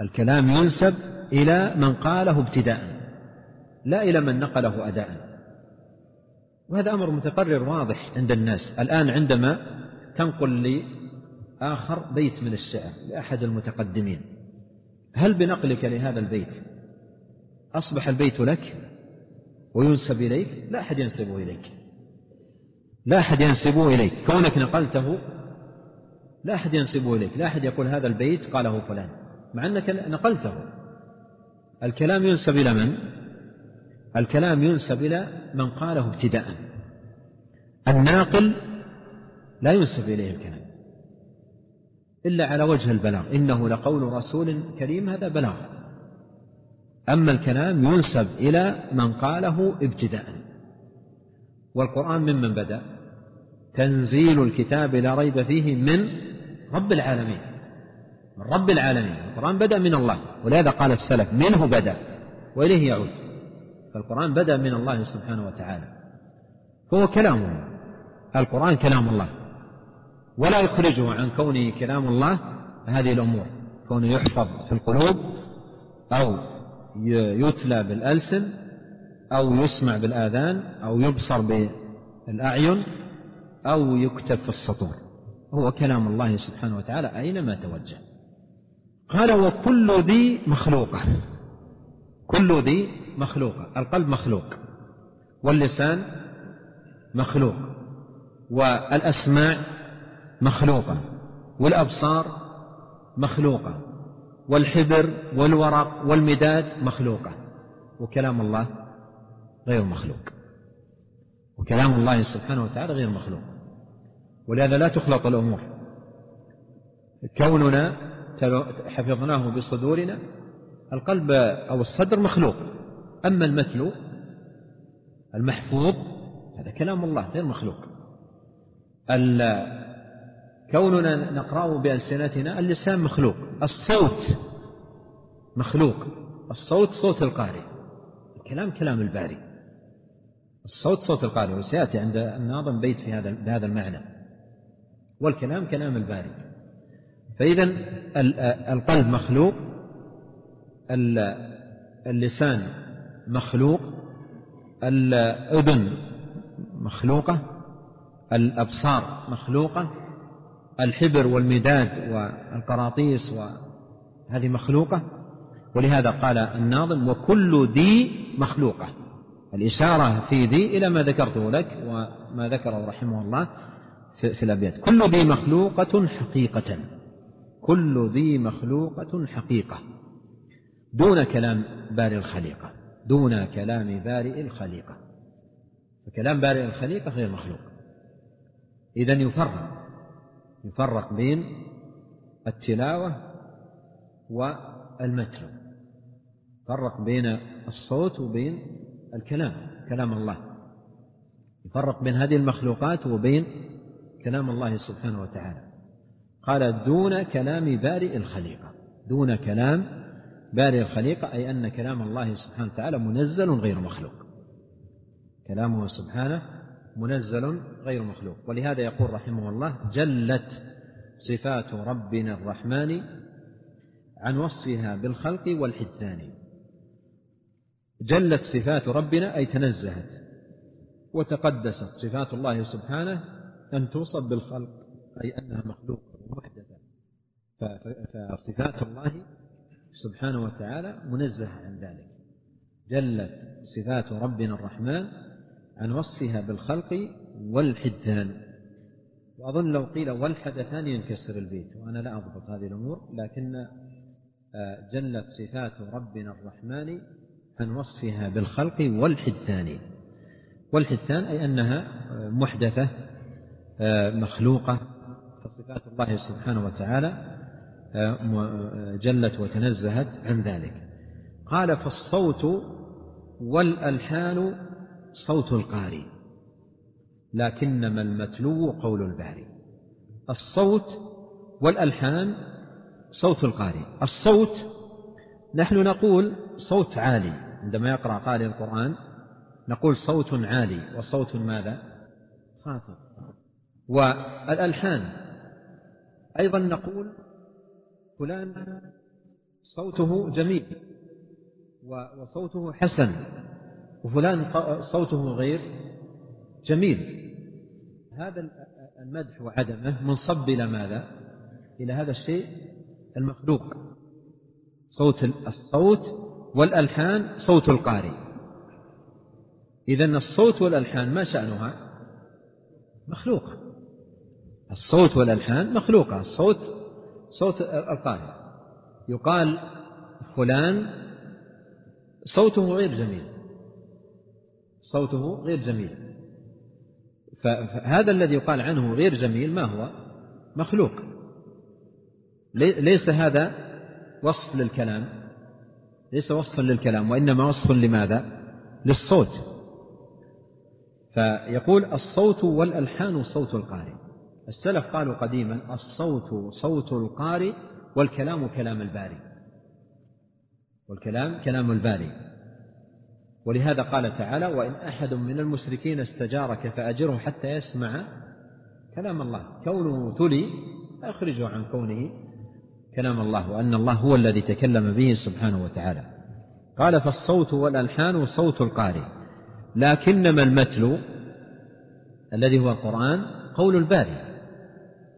الكلام ينسب إلى من قاله ابتداء لا إلى من نقله أداء. وهذا أمر متقرر واضح عند الناس. الآن عندما تنقل لآخر بيت من الشعر لأحد المتقدمين هل بنقلك لهذا البيت أصبح البيت لك وينسب إليك؟ لا أحد ينسبه إليك. لا أحد ينسبه إليك. كونك نقلته لا أحد ينسبه إليك. لا أحد يقول هذا البيت قاله فلان مع أنك نقلته. الكلام ينسب إلى من؟ الكلام ينسب إلى من قاله ابتداء. الناقل لا ينسب إليه الكلام. إلا على وجه البلاغ. إنه لقول رسول كريم هذا بلاغ. أما الكلام ينسب إلى من قاله ابتداء. والقرآن ممن بدأ؟ تنزيل الكتاب لا ريب فيه من رب العالمين. من رب العالمين. القرآن بدأ من الله. ولهذا قال السلف منه بدأ وإليه يعود. فالقرآن بدأ من الله سبحانه وتعالى. فهو كلام الله. القرآن كلام الله. ولا يخرجه عن كونه كلام الله هذه الأمور. كونه يحفظ في القلوب أو يتلى بالألسن أو يسمع بالآذان أو يبصر بالأعين أو يكتب في السطور. هو كلام الله سبحانه وتعالى أينما توجه. قال وكل ذي مخلوقة. كل ذي مخلوقة. القلب مخلوق. واللسان مخلوق. والأسماع مخلوقة. والأبصار مخلوقة. والحبر والورق والمداد مخلوقة. وكلام الله غير مخلوق. وكلام الله سبحانه وتعالى غير مخلوق. ولهذا لا تخلط الأمور. كوننا حفظناه بصدورنا القلب أو الصدر مخلوق. أما المتلو المحفوظ هذا كلام الله غير مخلوق. كوننا نقرأه بألسنتنا اللسان مخلوق. الصوت مخلوق. الصوت صوت القارئ. الكلام كلام الباري. الصوت صوت القارئ وسيأتي عند الناظم بيت في هذا بهذا المعنى. والكلام كلام الباري. فإذا القلب مخلوق اللسان مخلوق الأذن مخلوقة الأبصار مخلوقة الحبر والمداد والقراطيس وهذه مخلوقة. ولهذا قال الناظم وكل ذي مخلوقة. الإشارة في ذي إلى ما ذكرته لك وما ذكره رحمه الله في الأبيات. كل ذي مخلوقة حقيقة. كل ذي مخلوقة حقيقة. دون كلام بارئ الخليقة. دون كلام بارئ الخليقة. فكلام بارئ الخليقة غير مخلوق. إذا يفرق. يفرق بين التلاوة والمتلو فرق بين الصوت وبين الكلام كلام الله. يفرق بين هذه المخلوقات وبين كلام الله سبحانه وتعالى. قال دون كلام بارئ الخليقة. دون كلام بارئ الخليقة أي أن كلام الله سبحانه وتعالى منزل غير مخلوق. كلامه سبحانه منزل غير مخلوق. ولهذا يقول رحمه الله جلت صفات ربنا الرحمن عن وصفها بالخلق والحدثان جلت صفات ربنا أي تنزهت وتقدست صفات الله سبحانه أن توصف بالخلق أي أنها مخلوقة ومحدثة فصفات الله سبحانه وتعالى منزهة عن ذلك. جلت صفات ربنا الرحمن عن وصفها بالخلق والحدثان وأظن لو قيل والحدثان ينكسر البيت وأنا لا أضبط هذه الأمور لكن آه، جلت صفات ربنا الرحمن عن وصفها بالخلق والحدثان والحدثان أي أنها محدثة مخلوقة فصفات الله سبحانه وتعالى جلت وتنزهت عن ذلك. قال فالصوت والألحان صوت القارئ لكنما المتلو قول الباري الصوت والألحان صوت القارئ. الصوت نحن نقول صوت عالي. عندما يقرأ قارئ القرآن نقول صوت عالي وصوت ماذا؟ خافض والألحان. أيضا نقول فلان صوته جميل وصوته حسن وفلان صوته غير جميل. هذا المدح وعدمه منصب إلى ماذا؟ إلى هذا الشيء المخلوق. صوت الصوت والألحان صوت القارئ. إذا الصوت والألحان ما شأنها؟ مخلوقة. الصوت والألحان مخلوقة. الصوت صوت القارئ. يقال فلان صوته غير جميل. صوته غير جميل. فهذا الذي يقال عنه غير جميل ما هو؟ مخلوق. ليس هذا وصف للكلام. ليس وصفا للكلام وإنما وصف لماذا؟ للصوت. فيقول الصوت والألحان صوت القارئ. السلف قالوا قديما الصوت صوت القارئ والكلام كلام الباري والكلام كلام الباري ولهذا قال تعالى وإن أحد من المشركين استجارك فأجره حتى يسمع كلام الله. كونه تلي أخرجه عن كونه كلام الله وأن الله هو الذي تكلم به سبحانه وتعالى. قال فالصوت والألحان صوت القارئ. لكنما المتلو الذي هو القرآن قول الباري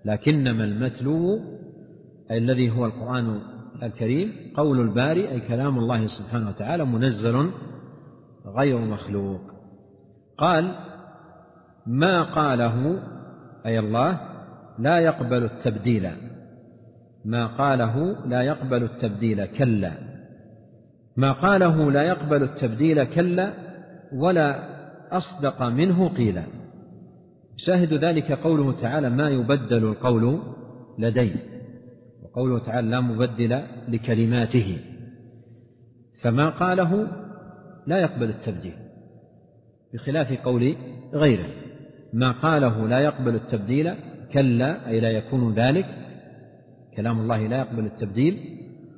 لكنما المتلو أي الذي هو القرآن الكريم قول الباري أي كلام الله سبحانه وتعالى منزل غير مخلوق. قال ما قاله أي الله لا يقبل التبديل. ما قاله لا يقبل التبديل كلا. ما قاله لا يقبل التبديل كلا ولا أصدق منه قيلا. شاهد ذلك قوله تعالى ما يبدل القول لدي وقوله تعالى لا مبدل لكلماته فما قاله لا يقبل التبديل بخلاف قول غيره. ما قاله لا يقبل التبديل كلا أي لا يكون ذلك كلام الله لا يقبل التبديل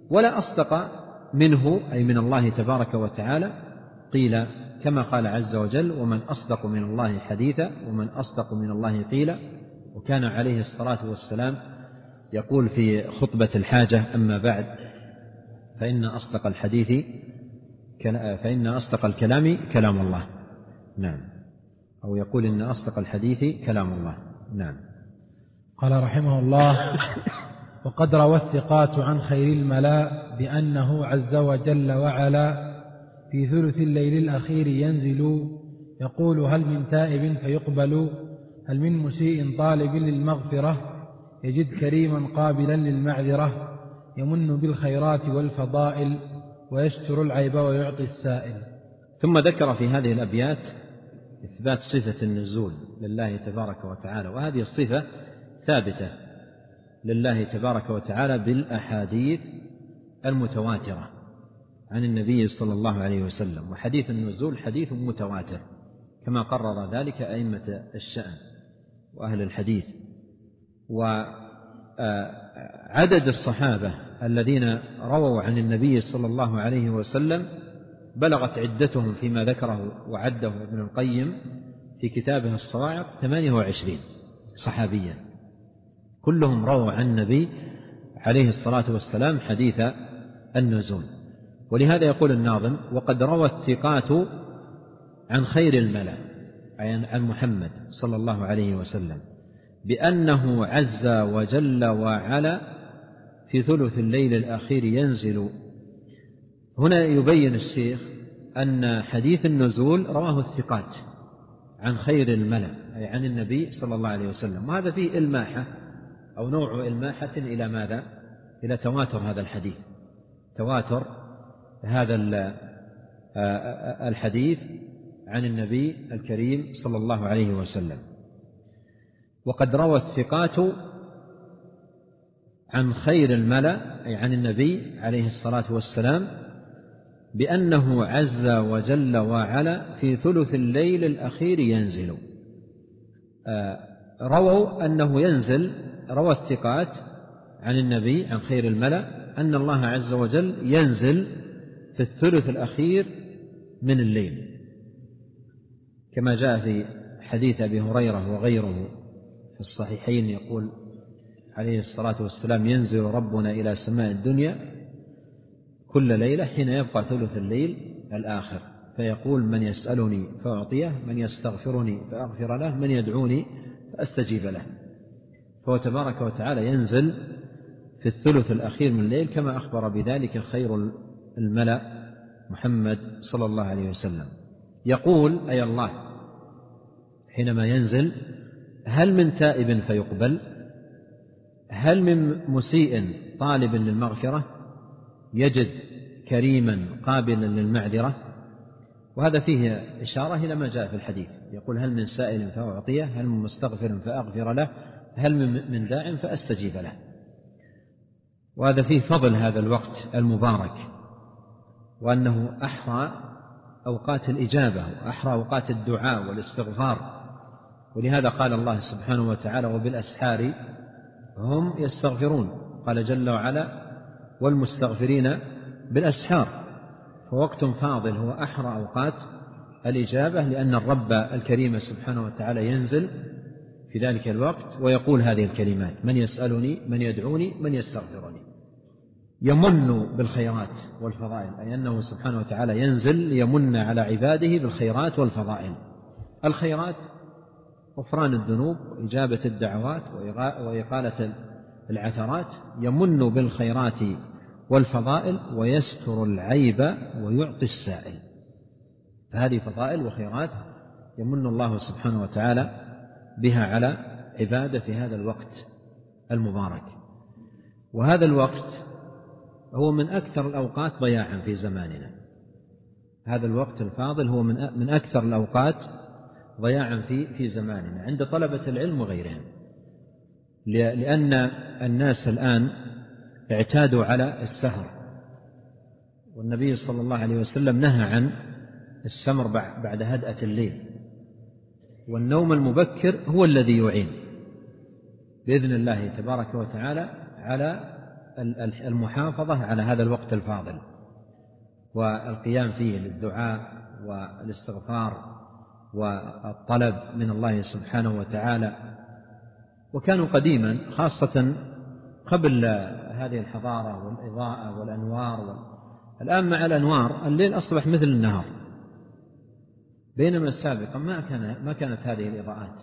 ولا أصدق منه أي من الله تبارك وتعالى قيل كما قال عز وجل ومن أصدق من الله حديثا ومن أصدق من الله قيلا. وكان عليه الصلاة والسلام يقول في خطبة الحاجة أما بعد فإن أصدق الحديث فإن أصدق الكلام كلام الله. نعم. أو يقول إن أصدق الحديث كلام الله. نعم. قال رحمه الله وقد روى الثقات عن خير الملاء بأنه عز وجل وعلا في ثلث الليل الأخير ينزل يقول هل من تائب فيقبل هل من مسيء طالب للمغفرة يجد كريما قابلا للمعذرة يمن بالخيرات والفضائل ويستر العيب ويعطي السائل ثم ذكر في هذه الأبيات إثبات صفة النزول لله تبارك وتعالى وهذه الصفة ثابتة. لله تبارك وتعالى بالأحاديث المتواترة عن النبي صلى الله عليه وسلم وحديث النزول حديث متواتر كما قرر ذلك أئمة الشأن وأهل الحديث. وعدد الصحابة الذين رووا عن النبي صلى الله عليه وسلم بلغت عدتهم فيما ذكره وعده ابن القيم في كتابه الصواعق 28 صحابيا. كلهم رووا عن النبي عليه الصلاة والسلام حديث النزول. ولهذا يقول الناظم وقد روى الثقات عن خير الملأ عن محمد صلى الله عليه وسلم بأنه عز وجل وعلا في ثلث الليل الأخير ينزل. هنا يبين الشيخ أن حديث النزول رواه الثقات عن خير الملأ أي عن النبي صلى الله عليه وسلم وهذا فيه إلماحة أو نوع إلماحة إلى ماذا؟ إلى تواتر هذا الحديث. تواتر هذا الحديث عن النبي الكريم صلى الله عليه وسلم. وقد روى الثقات عن خير الملأ أي عن النبي عليه الصلاة والسلام بأنه عز وجل وعلا في ثلث الليل الأخير ينزل. رووا أنه ينزل روى الثقات عن النبي عن خير الملأ أن الله عز وجل ينزل في الثلث الأخير من الليل. كما جاء في حديث أبي هريرة وغيره في الصحيحين يقول عليه الصلاة والسلام ينزل ربنا إلى سماء الدنيا كل ليلة حين يبقى ثلث الليل الآخر فيقول من يسألني فأعطيه من يستغفرني فأغفر له من يدعوني فأستجيب له. فهو تبارك وتعالى ينزل في الثلث الأخير من الليل كما أخبر بذلك خير الملأ محمد صلى الله عليه وسلم. يقول أي الله حينما ينزل هل من تائب فيقبل؟ هل من مسيء طالب للمغفرة؟ يجد كريما قابلا للمعذرة؟ وهذا فيه إشارة إلى ما جاء في الحديث. يقول هل من سائل فأعطيه؟ هل من مستغفر فأغفر له؟ هل من داع فأستجيب له. وهذا فيه فضل هذا الوقت المبارك وأنه أحرى أوقات الإجابة وأحرى أوقات الدعاء والاستغفار. ولهذا قال الله سبحانه وتعالى وبالأسحار هم يستغفرون قال جل وعلا والمستغفرين بالأسحار فوقت فاضل هو أحرى أوقات الإجابة لأن الرب الكريم سبحانه وتعالى ينزل في ذلك الوقت ويقول هذه الكلمات من يسألني من يدعوني من يستغفرني. يمن بالخيرات والفضائل أي أنه سبحانه وتعالى ينزل ليمن على عباده بالخيرات والفضائل. الخيرات غفران الذنوب وإجابة الدعوات وإقالة العثرات. يمن بالخيرات والفضائل ويستر العيب ويعطي السائل. فهذه فضائل وخيرات يمن الله سبحانه وتعالى بها على عبادة في هذا الوقت المبارك. وهذا الوقت هو من أكثر الأوقات ضياعا في زماننا. هذا الوقت الفاضل هو من من أكثر الأوقات ضياعا في في زماننا عند طلبة العلم وغيرهم. لأن الناس الآن اعتادوا على السهر. والنبي صلى الله عليه وسلم نهى عن السمر بعد هدأة الليل. والنوم المبكر هو الذي يعين. بإذن الله تبارك وتعالى على المحافظة على هذا الوقت الفاضل. والقيام فيه للدعاء والاستغفار والطلب من الله سبحانه وتعالى. وكانوا قديما خاصة قبل هذه الحضارة والإضاءة والأنوار الآن مع الأنوار الليل أصبح مثل النهار. بينما سابقا ما كان ما كانت هذه الإضاءات.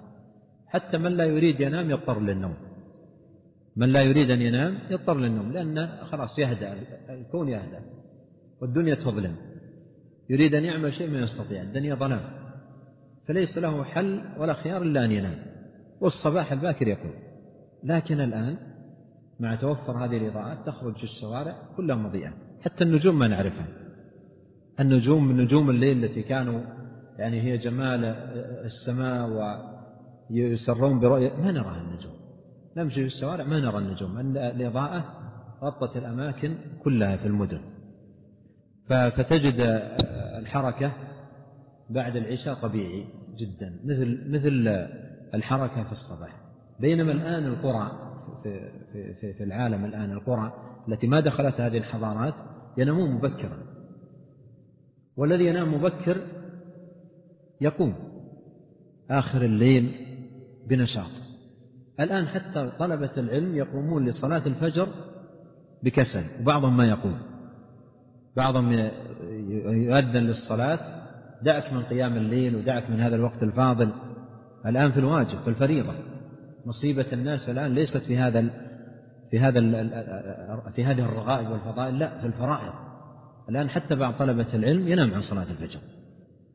حتى من لا يريد ينام يضطر للنوم. من لا يريد أن ينام يضطر للنوم لأن خلاص يهدأ الكون يهدأ والدنيا تظلم. يريد أن يعمل شيء ما يستطيع الدنيا ظلام. فليس له حل ولا خيار إلا أن ينام. والصباح الباكر يكون لكن الآن مع توفر هذه الإضاءات تخرج في الشوارع كلها مضيئة. حتى النجوم ما نعرفها. النجوم من نجوم الليل التي كانوا يعني هي جمال السماء ويسرون برؤية ما نراها النجوم. نمشي في الشوارع ما نرى النجوم. الإضاءة غطت الأماكن كلها في المدن. فتجد الحركة بعد العشاء طبيعي جدا مثل مثل الحركة في الصباح. بينما الآن القرى في, في, في العالم الآن القرى التي ما دخلت هذه الحضارات ينامون مبكرا. والذي ينام مبكر يقوم. آخر الليل بنشاط. الآن حتى طلبة العلم يقومون لصلاة الفجر بكسل وبعضهم ما يقوم. بعضهم يؤذن للصلاة دعك من قيام الليل ودعك من هذا الوقت الفاضل. الآن في الواجب في الفريضة. مصيبة الناس الآن ليست في هذا في هذا في هذه الرغائب والفضائل لا في الفرائض. الآن حتى بعض طلبة العلم ينام عن صلاة الفجر.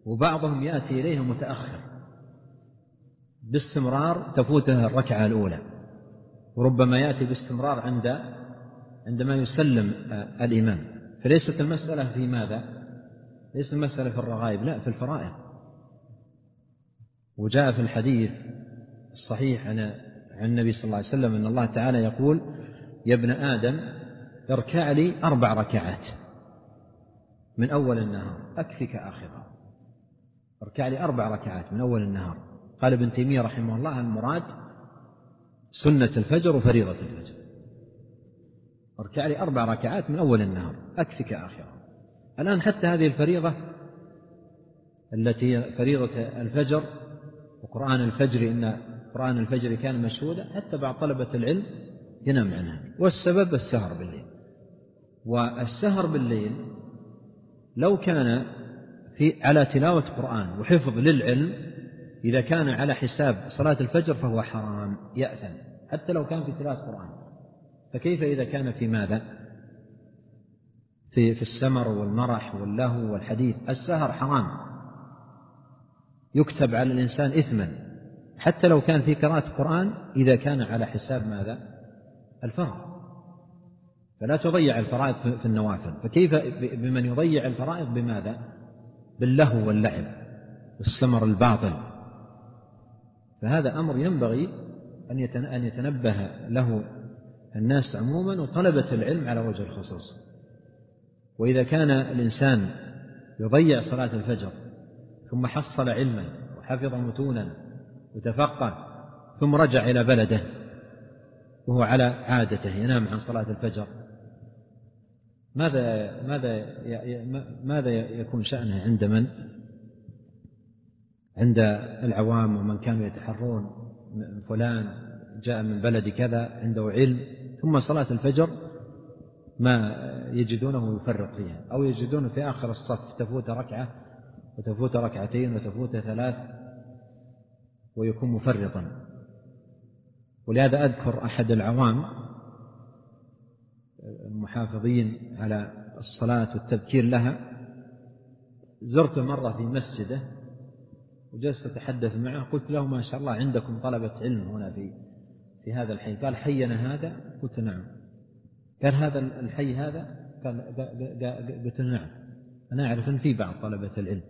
وبعضهم يأتي إليه متأخر. باستمرار تفوته الركعة الأولى. وربما يأتي باستمرار عند عندما يسلم الإمام. فليست المسألة في ماذا؟ ليست المسألة في الرغائب لا في الفرائض. وجاء في الحديث الصحيح عن عن النبي صلى الله عليه وسلم أن الله تعالى يقول يا ابن آدم اركع لي أربع ركعات من أول النهار أكفك آخرها. اركع لي أربع ركعات من أول النهار. قال ابن تيمية رحمه الله المراد سنة الفجر وفريضة الفجر. اركع لي أربع ركعات من أول النهار. أكفك آخرها الآن حتى هذه الفريضة التي فريضة الفجر وقرآن الفجر إن قرآن الفجر كان مشهودا حتى بعض طلبة العلم ينام عنها. والسبب السهر بالليل. والسهر بالليل لو كان في على تلاوة قرآن وحفظ للعلم إذا كان على حساب صلاة الفجر فهو حرام يأثم حتى لو كان في تلاوة قرآن فكيف إذا كان في ماذا؟ في في السمر والمرح واللهو والحديث السهر حرام يكتب على الإنسان إثما حتى لو كان في قراءة القرآن إذا كان على حساب ماذا؟ الفرض فلا تضيع الفرائض في النوافل فكيف بمن يضيع الفرائض بماذا؟ باللهو واللعب والسمر الباطل. فهذا أمر ينبغي أن يتنبه له الناس عموما وطلبة العلم على وجه الخصوص. وإذا كان الإنسان يضيع صلاة الفجر ثم حصل علما وحفظ متونا وتفقه ثم رجع إلى بلده وهو على عادته ينام عن صلاة الفجر ماذا ماذا ماذا يكون شأنه عند من؟ عند العوام ومن كانوا يتحرون فلان جاء من بلد كذا عنده علم ثم صلاة الفجر ما يجدونه يفرط فيها أو يجدونه في آخر الصف تفوت ركعة وتفوت ركعتين وتفوت ثلاث ويكون مفرطا ولهذا أذكر أحد العوام المحافظين على الصلاة والتبكير لها. زرت مرة في مسجده وجلست أتحدث معه قلت له ما شاء الله عندكم طلبة علم هنا في في هذا الحي. قال حينا هذا؟ قلت نعم. قال هذا الحي هذا؟ قال قلت نعم. أنا أعرف أن في بعض طلبة العلم.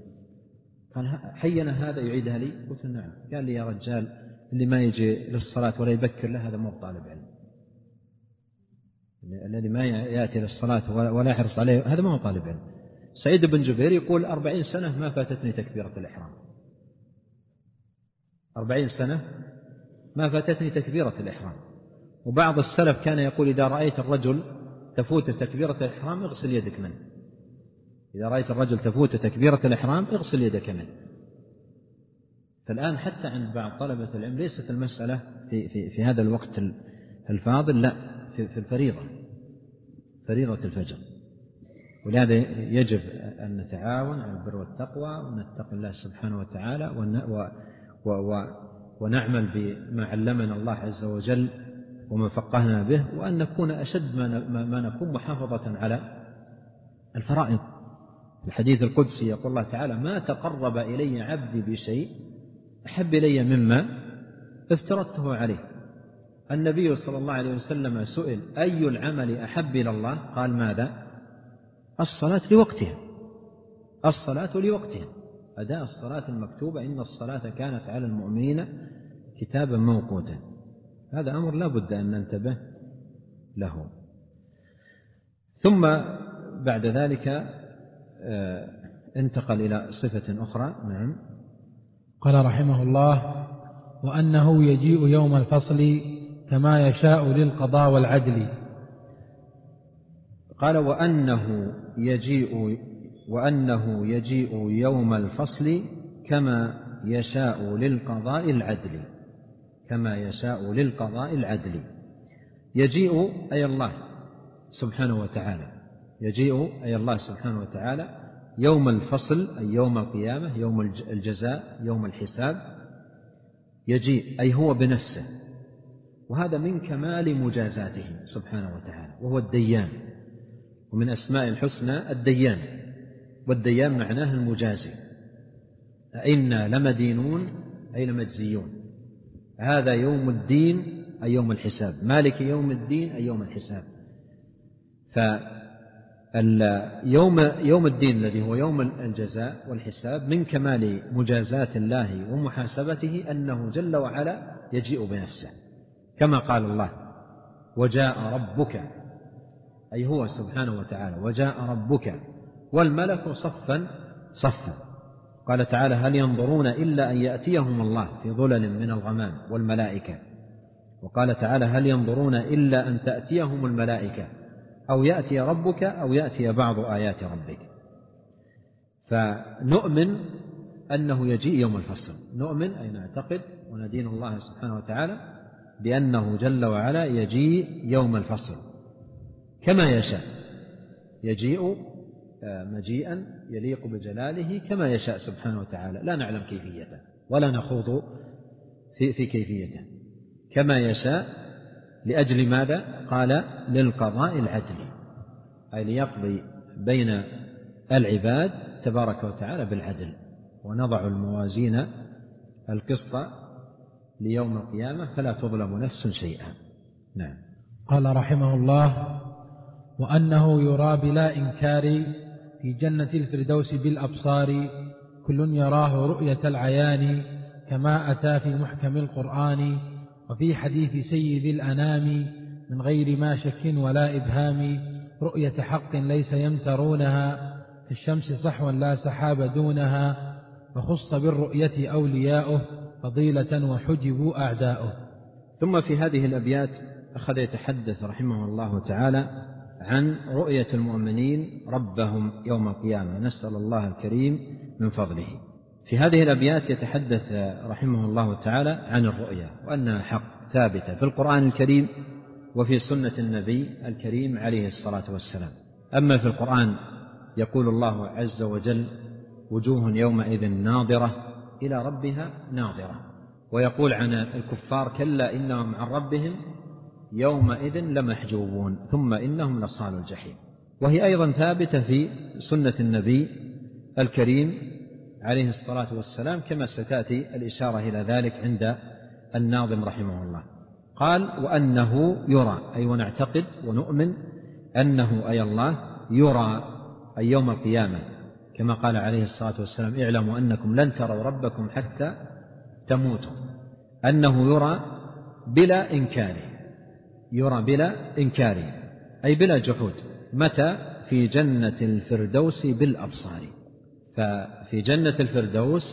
قال حينا هذا يعيدها لي؟ قلت نعم. قال لي يا رجال اللي ما يجي للصلاة ولا يبكر له هذا مو طالب علم. الذي ما يأتي للصلاة ولا يحرص عليه هذا ما هو طالب علم. سعيد بن جبير يقول أربعين سنة ما فاتتني تكبيرة الإحرام. أربعين سنة ما فاتتني تكبيرة الإحرام. وبعض السلف كان يقول إذا رأيت الرجل تفوت تكبيرة الإحرام اغسل يدك منه. إذا رأيت الرجل تفوت تكبيرة الإحرام اغسل يدك منه. فالآن حتى عند بعض طلبة العلم ليست المسألة في, في, في هذا الوقت الفاضل لا في, في الفريضة. فريضة الفجر. ولهذا يجب أن نتعاون على البر والتقوى ونتقي الله سبحانه وتعالى ونعمل بما علمنا الله عز وجل وما فقهنا به وأن نكون أشد ما نكون محافظة على الفرائض. الحديث القدسي يقول الله تعالى ما تقرب إلي عبدي بشيء أحب إلي مما افترضته عليه. النبي صلى الله عليه وسلم سئل أي العمل أحب إلى الله؟ قال ماذا؟ الصلاة لوقتها. الصلاة لوقتها. أداء الصلاة المكتوبة إن الصلاة كانت على المؤمنين كتابا موقوتا. هذا أمر لا بد أن ننتبه له. ثم بعد ذلك آه، انتقل إلى صفة أخرى. نعم. قال رحمه الله وأنه يجيء يوم الفصل كما يشاء للقضاء والعدل. قال وأنه يجيء وأنه يجيء يوم الفصل كما يشاء للقضاء العدل. كما يشاء للقضاء العدل. يجيء أي الله سبحانه وتعالى. يجيء أي الله سبحانه وتعالى يوم الفصل أي يوم القيامة يوم الجزاء يوم الحساب. يجيء أي هو بنفسه. وهذا من كمال مجازاته سبحانه وتعالى وهو الديان. ومن أسماء الحسنى الديان. والديان معناه المجازي. أئنا لمدينون أي لمجزيون. هذا يوم الدين أي يوم الحساب. مالك يوم الدين أي يوم الحساب. فاليوم يوم الدين الذي هو يوم الجزاء والحساب من كمال مجازاة الله ومحاسبته أنه جل وعلا يجيء بنفسه. كما قال الله وجاء ربك أي هو سبحانه وتعالى وجاء ربك والملك صفا صفا. قال تعالى هل ينظرون إلا أن يأتيهم الله في ظلل من الغمام والملائكة. وقال تعالى هل ينظرون إلا أن تأتيهم الملائكة أو يأتي ربك أو يأتي بعض آيات ربك. فنؤمن أنه يجيء يوم الفصل. نؤمن أي نعتقد وندين الله سبحانه وتعالى بأنه جل وعلا يجيء يوم الفصل. كما يشاء. يجيء آه، مجيئا يليق بجلاله كما يشاء سبحانه وتعالى. لا نعلم كيفيته ولا نخوض في, في كيفيته. كما يشاء لأجل ماذا؟ قال للقضاء العدل. أي ليقضي بين العباد تبارك وتعالى بالعدل. ونضع الموازين القسط ليوم القيامة فلا تظلم نفس شيئا. نعم. قال رحمه الله وأنه يرى بلا إنكار في جنة الفردوس بالأبصار كل يراه رؤية العيان كما أتى في محكم القرآن وفي حديث سيد الأنام من غير ما شك ولا إبهام رؤية حق ليس يمترونها كالشمس صحوا لا سحاب دونها فخص بالرؤية أولياؤه فضيلة وحجبوا أعداؤه. ثم في هذه الأبيات أخذ يتحدث رحمه الله تعالى عن رؤية المؤمنين ربهم يوم القيامة. نسأل الله الكريم من فضله. في هذه الأبيات يتحدث رحمه الله تعالى عن الرؤيا وأنها حق ثابتة في القرآن الكريم وفي سنة النبي الكريم عليه الصلاة والسلام. أما في القرآن يقول الله عز وجل وجوه يومئذ ناظرة إلى ربها ناظرة. ويقول عن الكفار كلا إنهم عن ربهم يومئذ لمحجوبون ثم إنهم لصال الجحيم. وهي أيضا ثابتة في سنة النبي الكريم عليه الصلاة والسلام كما ستأتي الإشارة إلى ذلك عند الناظم رحمه الله. قال وأنه يرى أي ونعتقد ونؤمن أنه أي الله يرى أي يوم القيامة كما قال عليه الصلاة والسلام اعلموا أنكم لن تروا ربكم حتى تموتوا أنه يرى بلا إنكار يرى بلا إنكار أي بلا جحود متى؟ في جنة الفردوس بالأبصار ففي جنة الفردوس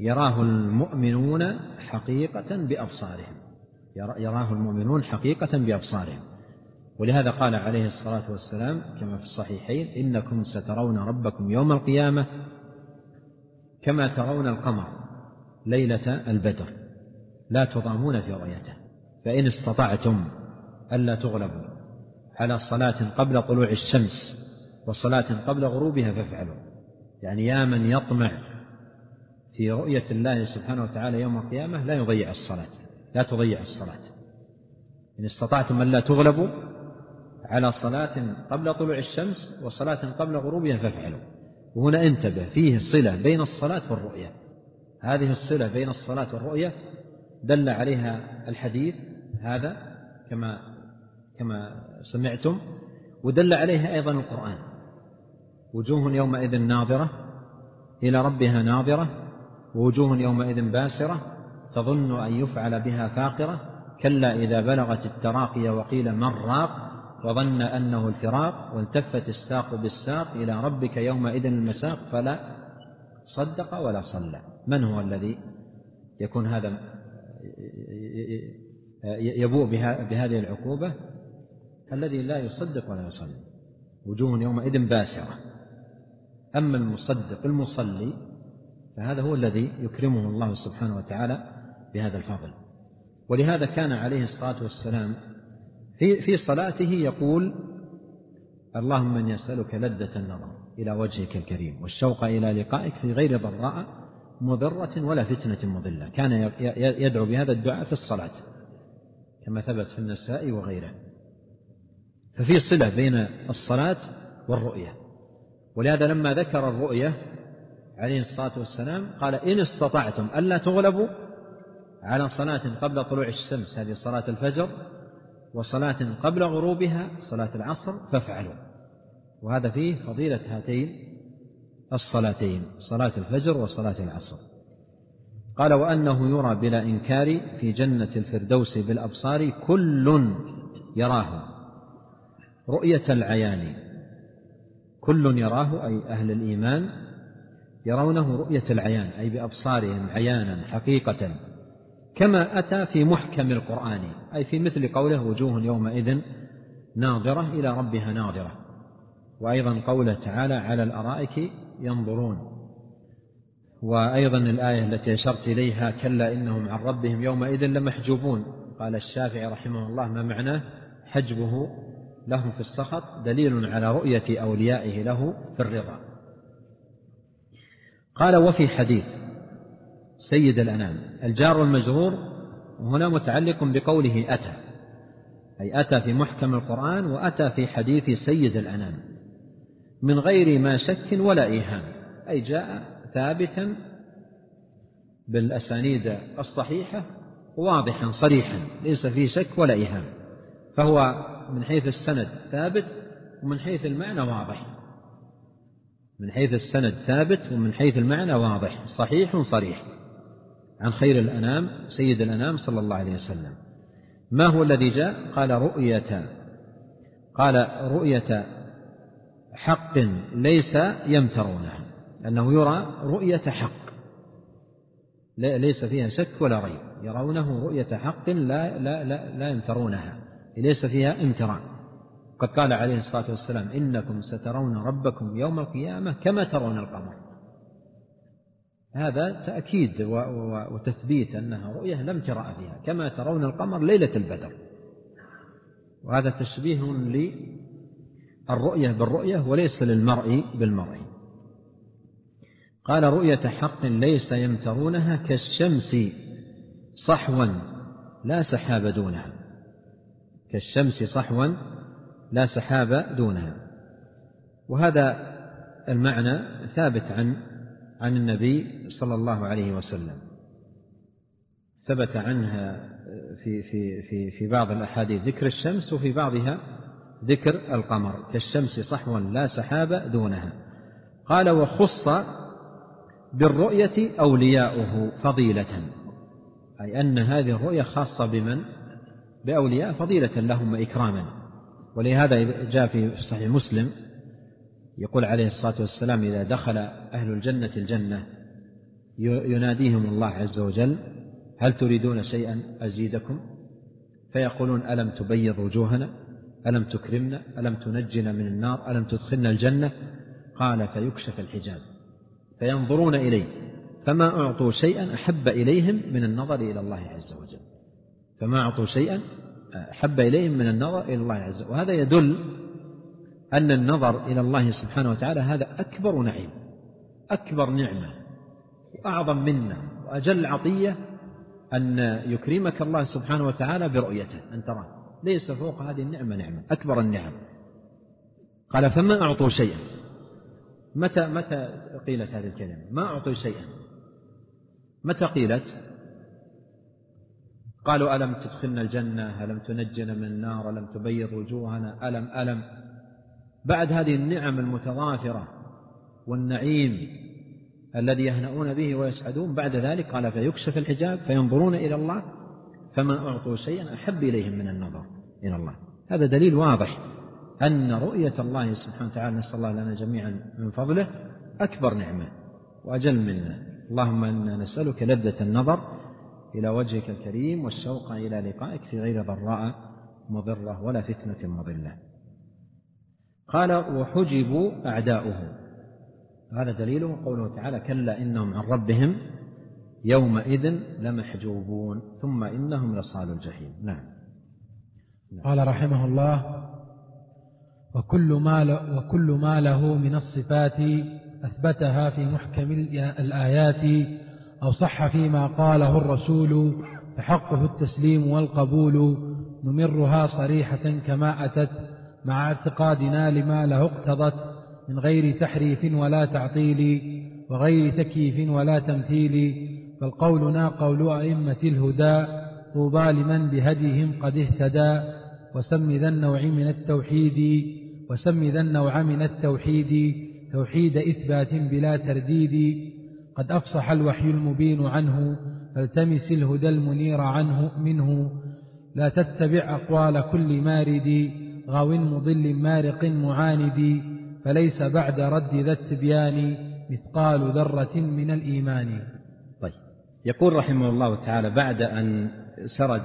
يراه المؤمنون حقيقة بأبصارهم يراه المؤمنون حقيقة بأبصارهم. ولهذا قال عليه الصلاة والسلام كما في الصحيحين إنكم سترون ربكم يوم القيامة كما ترون القمر ليلة البدر لا تضامون في رؤيته فإن استطعتم ألا تغلبوا على صلاة قبل طلوع الشمس وصلاة قبل غروبها فافعلوا. يعني يا من يطمع في رؤية الله سبحانه وتعالى يوم القيامة لا يضيع الصلاة لا تضيع الصلاة. إن استطعتم ألا تغلبوا على صلاة قبل طلوع الشمس وصلاة قبل غروبها فافعلوا. وهنا انتبه فيه صلة بين الصلاة والرؤية. هذه الصلة بين الصلاة والرؤية دل عليها الحديث هذا كما كما سمعتم ودل عليها أيضا القرآن. وجوه يومئذ ناظرة إلى ربها ناظرة ووجوه يومئذ باسرة تظن أن يفعل بها فاقرة كلا إذا بلغت التراقي وقيل من راق وظن أنه الفراق والتفت الساق بالساق إلى ربك يومئذ المساق فلا صدق ولا صلى. من هو الذي يكون هذا يبوء بهذه العقوبة؟ الذي لا يصدق ولا يصلي. وجوه يومئذ باسرة. أما المصدق المصلي فهذا هو الذي يكرمه الله سبحانه وتعالى بهذا الفضل. ولهذا كان عليه الصلاة والسلام في في صلاته يقول اللهم من يسألك لذة النظر إلى وجهك الكريم والشوق إلى لقائك في غير ضراء مضرة ولا فتنة مضلة. كان يدعو بهذا الدعاء في الصلاة كما ثبت في النساء وغيره. ففي صلة بين الصلاة والرؤية. ولهذا لما ذكر الرؤية عليه الصلاة والسلام قال إن استطعتم ألا تغلبوا على صلاة قبل طلوع الشمس هذه صلاة الفجر وصلاة قبل غروبها صلاة العصر فافعلوا. وهذا فيه فضيلة هاتين الصلاتين صلاة الفجر وصلاة العصر. قال وأنه يرى بلا إنكار في جنة الفردوس بالأبصار كل يراه. رؤية العيان كل يراه أي أهل الإيمان يرونه رؤية العيان أي بأبصارهم عيانا حقيقة. كما أتى في محكم القرآن أي في مثل قوله وجوه يومئذ ناظرة إلى ربها ناظرة. وأيضا قوله تعالى على الأرائك ينظرون. وأيضا الآية التي أشرت إليها كلا إنهم عن ربهم يومئذ لمحجوبون. قال الشافعي رحمه الله ما معناه حجبه لهم في السخط؟ دليل على رؤية أوليائه له في الرضا. قال وفي حديث سيد الأنام. الجار والمجرور هنا متعلق بقوله أتى. أي أتى في محكم القرآن وأتى في حديث سيد الأنام. من غير ما شك ولا إيهام. أي جاء ثابتا بالأسانيد الصحيحة واضحا صريحا. ليس فيه شك ولا إيهام. فهو من حيث السند ثابت ومن حيث المعنى واضح. من حيث السند ثابت ومن حيث المعنى واضح. صحيح صريح. عن خير الأنام سيد الأنام صلى الله عليه وسلم. ما هو الذي جاء؟ قال رؤية. قال رؤية حق ليس يمترونها أنه يرى رؤية حق. ليس فيها شك ولا ريب. يرونه رؤية حق لا, لا, لا, لا يمترونها. ليس فيها امتراء. قد قال عليه الصلاة والسلام إنكم سترون ربكم يوم القيامة كما ترون القمر. هذا تأكيد وتثبيت أنها رؤية لم ترى فيها كما ترون القمر ليلة البدر. وهذا تشبيه للرؤية بالرؤية وليس للمرء بالمرء. قال رؤية حق ليس يمترونها كالشمس صحوا لا سحاب دونها. كالشمس صحوا لا سحاب دونها. وهذا المعنى ثابت عن عن النبي صلى الله عليه وسلم. ثبت عنها في في في في بعض الأحاديث ذكر الشمس وفي بعضها ذكر القمر. كالشمس صحوا لا سحاب دونها. قال وخص بالرؤية أولياؤه فضيلة. أي أن هذه الرؤية خاصة بمن؟ بأولياء فضيلة لهم وإكراما. ولهذا جاء في صحيح مسلم يقول عليه الصلاة والسلام إذا دخل أهل الجنة الجنة يناديهم الله عز وجل هل تريدون شيئا أزيدكم؟ فيقولون ألم تبيض وجوهنا؟ ألم تكرمنا؟ ألم تنجنا من النار؟ ألم تدخلنا الجنة؟ قال فيكشف الحجاب فينظرون إليه فما أعطوا شيئا أحب إليهم من النظر إلى الله عز وجل. فما أعطوا شيئا أحب إليهم من النظر إلى الله عز وجل. وهذا يدل أن النظر إلى الله سبحانه وتعالى هذا أكبر نعيم أكبر نعمة وأعظم منة وأجل عطية أن يكرمك الله سبحانه وتعالى برؤيته أن تراه. ليس فوق هذه النعمة نعمة أكبر النعم. قال فما أعطوا شيئا؟ متى متى قيلت هذه الكلمة؟ ما أعطوا شيئا. متى قيلت؟ قالوا ألم تدخلنا الجنة؟ ألم تنجنا من النار؟ ألم تبيض وجوهنا؟ ألم ألم؟ بعد هذه النعم المتضافرة والنعيم الذي يهنؤون به ويسعدون بعد ذلك قال فيكشف الحجاب فينظرون إلى الله فما أعطوا شيئا أحب إليهم من النظر إلى الله. هذا دليل واضح أن رؤية الله سبحانه وتعالى نسأل الله لنا جميعا من فضله أكبر نعمة وأجل منا اللهم إنا نسألك لذة النظر إلى وجهك الكريم والشوق إلى لقائك في غير ضراء مضرة ولا فتنة مضلة. قال وحجبوا أعداؤه. هذا دليله قوله تعالى كلا إنهم عن ربهم يومئذ لمحجوبون ثم إنهم لصال الجحيم. نعم. قال رحمه الله وكل ما وكل ما له من الصفات أثبتها في محكم الآيات أو صح فيما قاله الرسول فحقه التسليم والقبول نمرها صريحة كما أتت مع اعتقادنا لما له اقتضت من غير تحريف ولا تعطيل وغير تكييف ولا تمثيل فالقولنا قول أئمة الهدى طوبى لمن بهديهم قد اهتدى وسم ذا النوع من التوحيد وسم ذا النوع من التوحيد توحيد إثبات بلا ترديد. قد أفصح الوحي المبين عنه فالتمس الهدى المنير عنه منه. لا تتبع أقوال كل مارد. غاو مضل مارق معاند فليس بعد رد ذا التبيان مثقال ذرة من الإيمان. طيب. يقول رحمه الله تعالى بعد أن سرد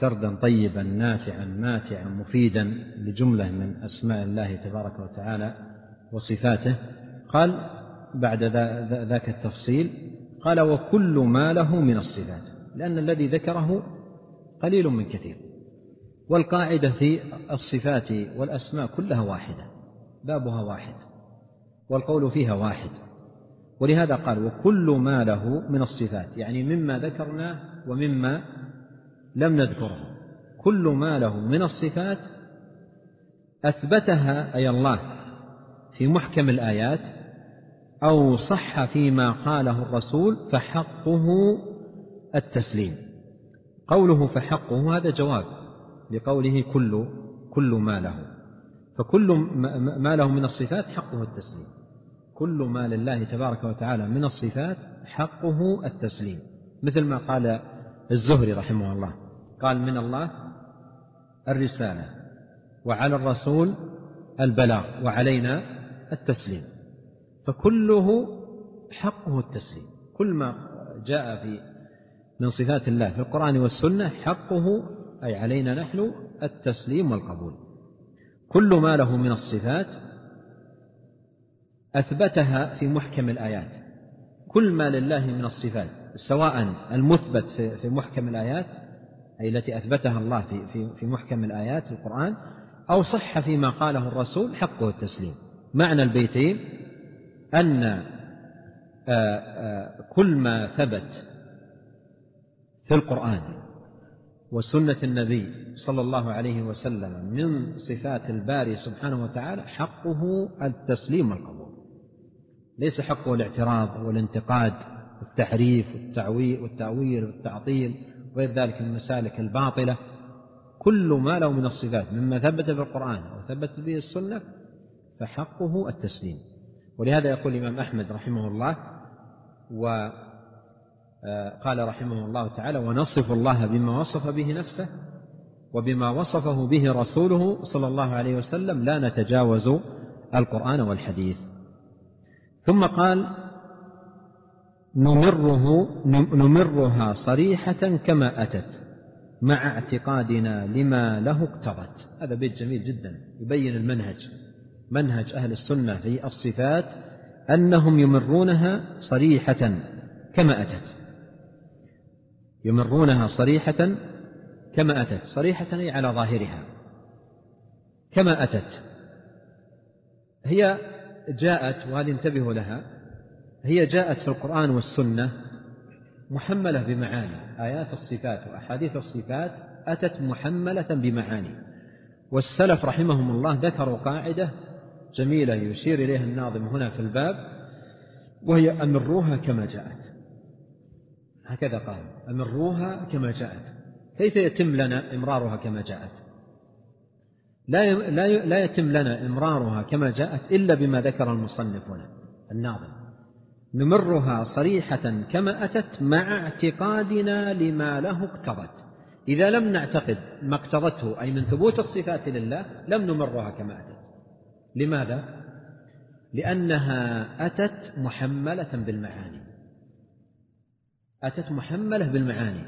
سردا طيبا نافعا ماتعا مفيدا لجملة من أسماء الله تبارك وتعالى وصفاته قال بعد ذاك التفصيل قال وكل ما له من الصفات لأن الذي ذكره قليل من كثير. والقاعدة في الصفات والأسماء كلها واحدة بابها واحد والقول فيها واحد. ولهذا قال وكل ما له من الصفات يعني مما ذكرناه ومما لم نذكره. كل ما له من الصفات أثبتها أي الله في محكم الآيات أو صح فيما قاله الرسول فحقه التسليم. قوله فحقه هذا جواب. لقوله كل كل ما له. فكل ما له من الصفات حقه التسليم. كل ما لله تبارك وتعالى من الصفات حقه التسليم. مثل ما قال الزهري رحمه الله. قال من الله الرسالة وعلى الرسول البلاغ وعلينا التسليم. فكله حقه التسليم. كل ما جاء في من صفات الله في القرآن والسنة حقه أي علينا نحن التسليم والقبول. كل ما له من الصفات أثبتها في محكم الآيات. كل ما لله من الصفات سواء المثبت في محكم الآيات أي التي أثبتها الله في في محكم الآيات في القرآن أو صح فيما قاله الرسول حقه التسليم. معنى البيتين أن آه، آه، كل ما ثبت في القرآن وسنة النبي صلى الله عليه وسلم من صفات الباري سبحانه وتعالى حقه التسليم والقبول. ليس حقه الاعتراض والانتقاد والتحريف والتعويل والتأويل والتعطيل وغير ذلك المسالك الباطلة. كل ما له من الصفات مما ثبت في القرآن أو به السنة فحقه التسليم. ولهذا يقول الإمام أحمد رحمه الله وقال آه، رحمه الله تعالى ونصف الله بما وصف به نفسه وبما وصفه به رسوله صلى الله عليه وسلم لا نتجاوز القرآن والحديث. ثم قال نمره نمرها صريحة كما أتت مع اعتقادنا لما له اقتضت. هذا بيت جميل جدا يبين المنهج منهج أهل السنة في الصفات أنهم يمرونها صريحة كما أتت. يمرونها صريحة كما أتت صريحة أي على ظاهرها. كما أتت. هي جاءت وهذه انتبهوا لها هي جاءت في القرآن والسنة محملة بمعاني. آيات الصفات وأحاديث الصفات أتت محملة بمعاني. والسلف رحمهم الله ذكروا قاعدة جميلة يشير إليها الناظم هنا في الباب وهي أمروها كما جاءت. هكذا قال. أمروها كما جاءت. كيف يتم لنا إمرارها كما جاءت؟ لا لا يتم لنا إمرارها كما جاءت إلا بما ذكر المصنف هنا الناظم. نمرها صريحة كما أتت مع اعتقادنا لما له اقتضت. إذا لم نعتقد ما اقتضته أي من ثبوت الصفات لله لم نمرها كما أتت. لماذا؟ لأنها أتت محملة بالمعاني. أتت محملة بالمعاني.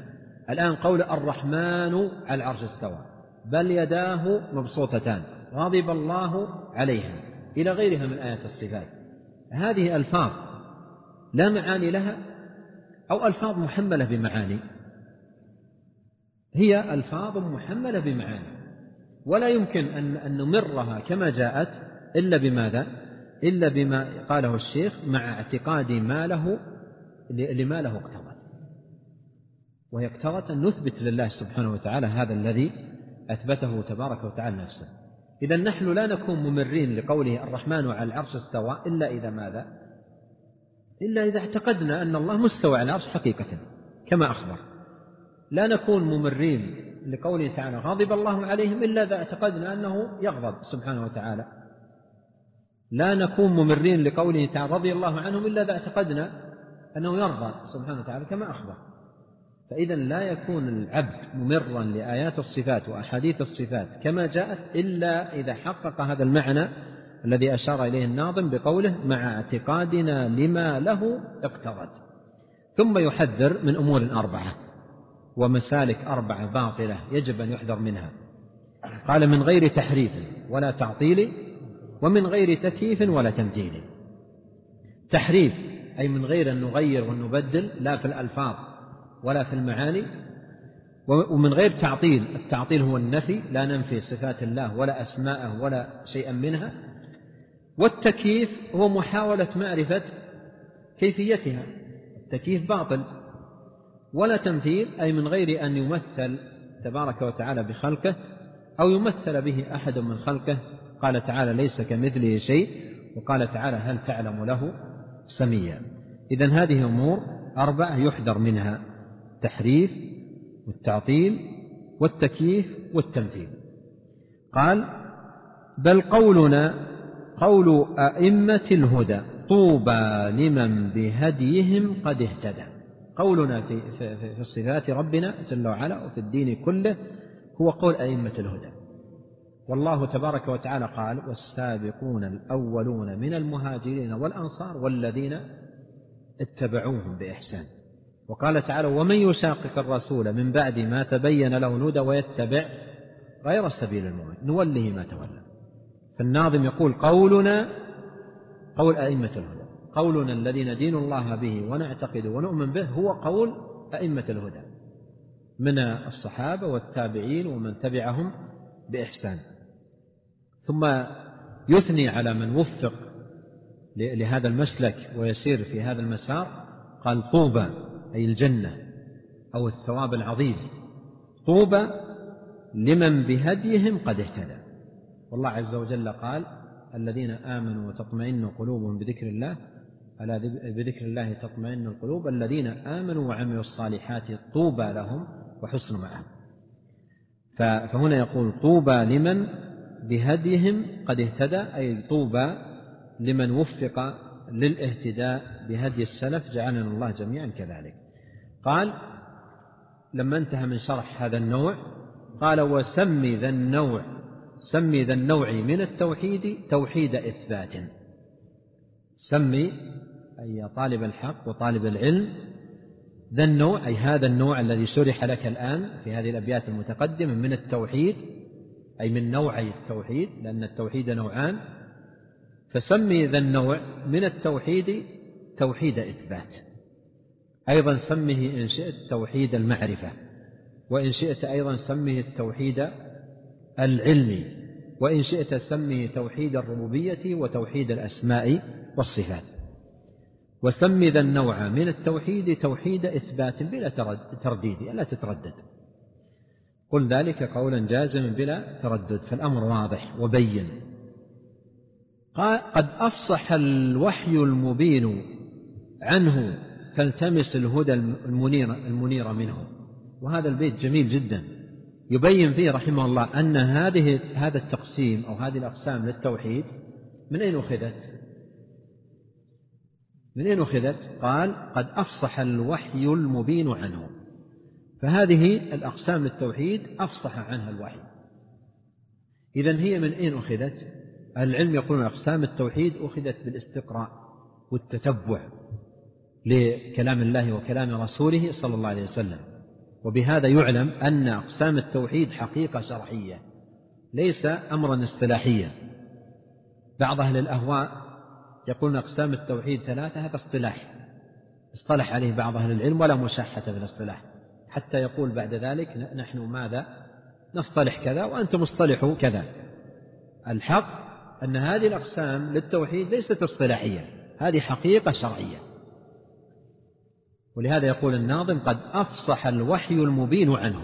الآن قول الرحمن على العرش استوى. بل يداه مبسوطتان. غضب الله عليها. إلى غيرها من آيات الصفات. هذه ألفاظ لا معاني لها أو ألفاظ محملة بمعاني. هي ألفاظ محملة بمعاني. ولا يمكن أن نمرها كما جاءت إلا بماذا؟ إلا بما قاله الشيخ مع اعتقاد ما له لما له اقتضت وهي اقتضت أن نثبت لله سبحانه وتعالى هذا الذي أثبته تبارك وتعالى نفسه. إذا نحن لا نكون ممرين لقوله الرحمن على العرش استوى إلا إذا ماذا؟ إلا إذا اعتقدنا أن الله مستوى على العرش حقيقة كما أخبر. لا نكون ممرين لقوله تعالى غضب الله عليهم إلا إذا اعتقدنا أنه يغضب سبحانه وتعالى. لا نكون ممرين لقوله تعالى رضي الله عنهم إلا إذا اعتقدنا أنه يرضى سبحانه وتعالى كما أخبر. فإذا لا يكون العبد ممرا لآيات الصفات وأحاديث الصفات كما جاءت إلا إذا حقق هذا المعنى الذي أشار إليه الناظم بقوله مع اعتقادنا لما له اقتضت ثم يحذر من أمور أربعة ومسالك أربعة باطلة يجب أن يحذر منها. قال من غير تحريف ولا تعطيل ومن غير تكييف ولا تمثيل تحريف أي من غير أن نغير ونبدل لا في الألفاظ ولا في المعاني. ومن غير تعطيل التعطيل هو النفي لا ننفي صفات الله ولا أسماءه ولا شيئا منها. والتكييف هو محاولة معرفة كيفيتها. التكييف باطل. ولا تمثيل أي من غير أن يمثل تبارك وتعالى بخلقه أو يمثل به أحد من خلقه. قال تعالى ليس كمثله شيء. وقال تعالى هل تعلم له سميا. إذا هذه أمور أربعة يحذر منها. التحريف والتعطيل والتكييف والتمثيل. قال بل قولنا قول أئمة الهدى طوبى لمن بهديهم قد اهتدى. قولنا في, في, في صفات ربنا جل وعلا وفي الدين كله هو قول أئمة الهدى. والله تبارك وتعالى قال والسابقون الأولون من المهاجرين والأنصار والذين اتبعوهم بإحسان. وقال تعالى ومن يشاقق الرسول من بعد ما تبين له الهدى ويتبع غير سبيل المؤمن نوله ما تولى. فالناظم يقول قولنا قول أئمة الهدى. قولنا الذي ندين الله به ونعتقد ونؤمن به هو قول أئمة الهدى. من الصحابة والتابعين ومن تبعهم بإحسان. ثم يثني على من وفق لهذا المسلك ويسير في هذا المسار قال طوبى. أي الجنة أو الثواب العظيم. طوبى لمن بهديهم قد اهتدى. والله عز وجل قال الذين آمنوا وتطمئن قلوبهم بذكر الله ألا بذكر الله تطمئن القلوب؟ الذين آمنوا وعملوا الصالحات طوبى لهم وحسن معهم. فهنا يقول طوبى لمن بهديهم قد اهتدى أي طوبى لمن وفق للاهتداء بهدي السلف جعلنا الله جميعا كذلك. قال لما انتهى من شرح هذا النوع قال وسمي ذا النوع سمي ذا النوع من التوحيد توحيد إثبات. سمي أي طالب الحق وطالب العلم ذا النوع أي هذا النوع الذي شرح لك الآن في هذه الأبيات المتقدمة من التوحيد أي من نوعي التوحيد لأن التوحيد نوعان. فسمي ذا النوع من التوحيد توحيد إثبات. أيضا سمه إن شئت توحيد المعرفة وإن شئت أيضا سمه التوحيد العلمي وإن شئت سمه توحيد الربوبية وتوحيد الأسماء والصفات. وسم ذا النوع من التوحيد توحيد إثبات بلا ترديد لا تتردد. قل ذلك قولا جازما بلا تردد فالأمر واضح وبين. قد أفصح الوحي المبين عنه فالتمس الهدى المنير المنير منه وهذا البيت جميل جدا يبين فيه رحمه الله أن هذه هذا التقسيم أو هذه الأقسام للتوحيد من أين أخذت؟ من أين أخذت؟ قال قد أفصح الوحي المبين عنه فهذه الأقسام للتوحيد أفصح عنها الوحي إذا هي من أين أخذت؟ العلم يقولون أقسام التوحيد أخذت بالاستقراء والتتبع لكلام الله وكلام رسوله صلى الله عليه وسلم. وبهذا يعلم أن أقسام التوحيد حقيقة شرعية ليس أمرا اصطلاحيا. بعض أهل الأهواء يقولون أقسام التوحيد ثلاثة هذا اصطلاح. اصطلح عليه بعض أهل العلم ولا مشاحة في الاصطلاح. حتى يقول بعد ذلك نحن ماذا؟ نصطلح كذا وأنتم اصطلحوا كذا. الحق أن هذه الأقسام للتوحيد ليست اصطلاحية هذه حقيقة شرعية. ولهذا يقول الناظم قد أفصح الوحي المبين عنه.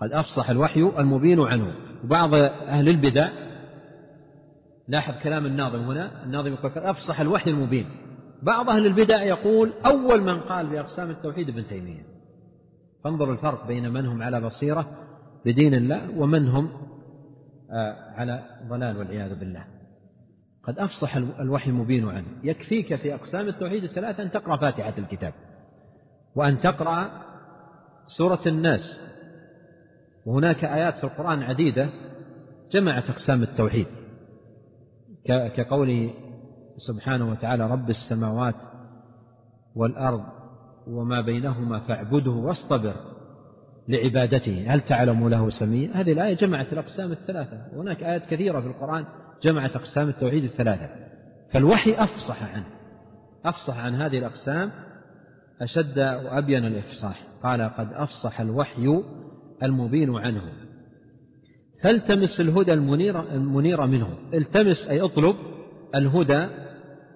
قد أفصح الوحي المبين عنه. وبعض أهل البدع لاحظ كلام الناظم هنا الناظم يقول قد أفصح الوحي المبين. بعض أهل البدع يقول أول من قال بأقسام التوحيد ابن تيمية. فانظروا الفرق بين من هم على بصيرة بدين الله ومن هم آه، على ضلال والعياذ بالله. قد أفصح الوحي المبين عنه. يكفيك في أقسام التوحيد الثلاثة أن تقرأ فاتحة الكتاب. وأن تقرأ سورة الناس. وهناك آيات في القرآن عديدة جمعت أقسام التوحيد. كقوله سبحانه وتعالى رب السماوات والأرض وما بينهما فاعبده واصطبر لعبادته. هل تعلم له سميا هذه الآية جمعت الأقسام الثلاثة. وهناك آيات كثيرة في القرآن جمعت أقسام التوحيد الثلاثة. فالوحي أفصح عنه. أفصح عن هذه الأقسام أشد وأبين الإفصاح. قال قد أفصح الوحي المبين عنه. فالتمس الهدى المنير, المنير منه. التمس أي اطلب الهدى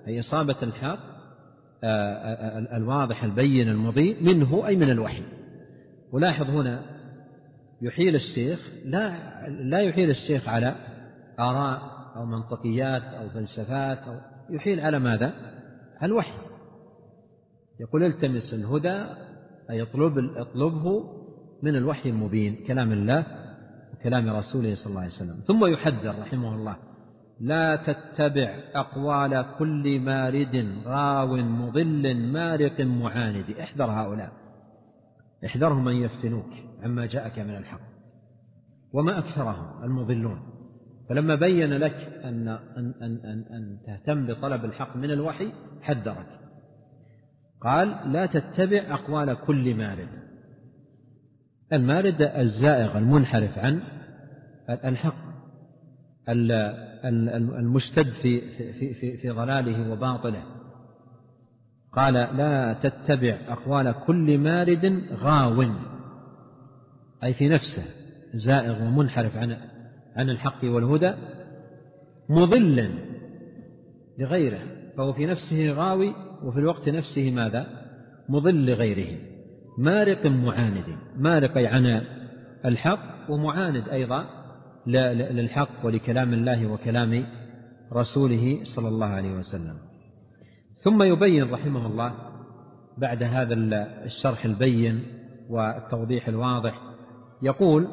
أي إصابة الحق آه، آه، الواضح البين المضيء منه أي من الوحي. ولاحظ هنا يحيل الشيخ لا لا يحيل الشيخ على آراء أو منطقيات أو فلسفات أو يحيل على ماذا؟ الوحي. يقول التمس الهدى أي اطلب اطلبه من الوحي المبين كلام الله وكلام رسوله صلى الله عليه وسلم. ثم يحذر رحمه الله لا تتبع أقوال كل مارد غاو مضل مارق معاند. احذر هؤلاء احذرهم أن يفتنوك عما جاءك من الحق وما أكثرهم المضلون. فلما بين لك أن, أن, أن, أن, أن تهتم بطلب الحق من الوحي حذرك. قال لا تتبع أقوال كل مارد. المارد الزائغ المنحرف عن الحق المشتد في في في في ضلاله وباطله. قال لا تتبع أقوال كل مارد غاو أي في نفسه زائغ ومنحرف عن عن الحق والهدى مضل لغيره فهو في نفسه غاوي وفي الوقت نفسه ماذا؟ مضل لغيره. مارق معاند. مارق عن الحق ومعاند أيضا للحق ولكلام الله وكلام رسوله صلى الله عليه وسلم. ثم يبين رحمه الله بعد هذا الشرح البين والتوضيح الواضح يقول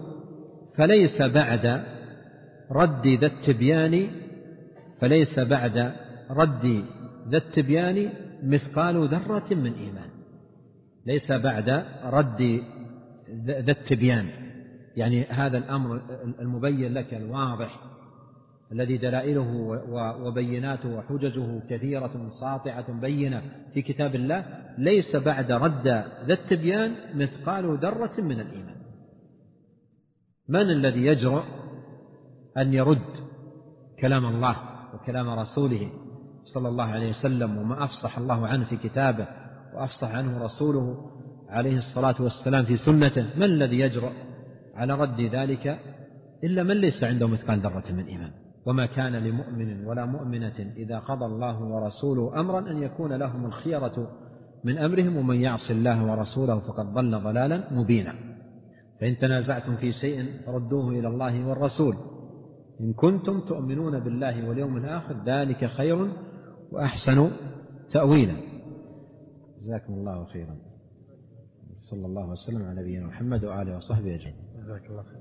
فليس بعد رد ذا التبيان فليس بعد رد ذا التبيان مثقال ذرة من إيمان. ليس بعد رد ذا التبيان. يعني هذا الأمر المبين لك الواضح الذي دلائله وبيناته وحججه كثيرة ساطعة بينة في كتاب الله ليس بعد رد ذا التبيان مثقال ذرة من الإيمان. من الذي يجرؤ أن يرد كلام الله وكلام رسوله؟ صلى الله عليه وسلم وما أفصح الله عنه في كتابه وأفصح عنه رسوله عليه الصلاة والسلام في سنته من الذي يجرؤ على رد ذلك إلا من ليس عنده مثقال ذرة من إيمان؟ وما كان لمؤمن ولا مؤمنة إذا قضى الله ورسوله أمرا أن يكون لهم الخيرة من أمرهم ومن يعص الله ورسوله فقد ضل ضلالا مبينا. فإن تنازعتم في شيء فردوه إلى الله والرسول. إن كنتم تؤمنون بالله واليوم الآخر ذلك خير وأحسن تأويلا. جزاكم الله خيرا. صلى الله وسلم على نبينا محمد وآله وصحبه أجمعين. جزاك الله خير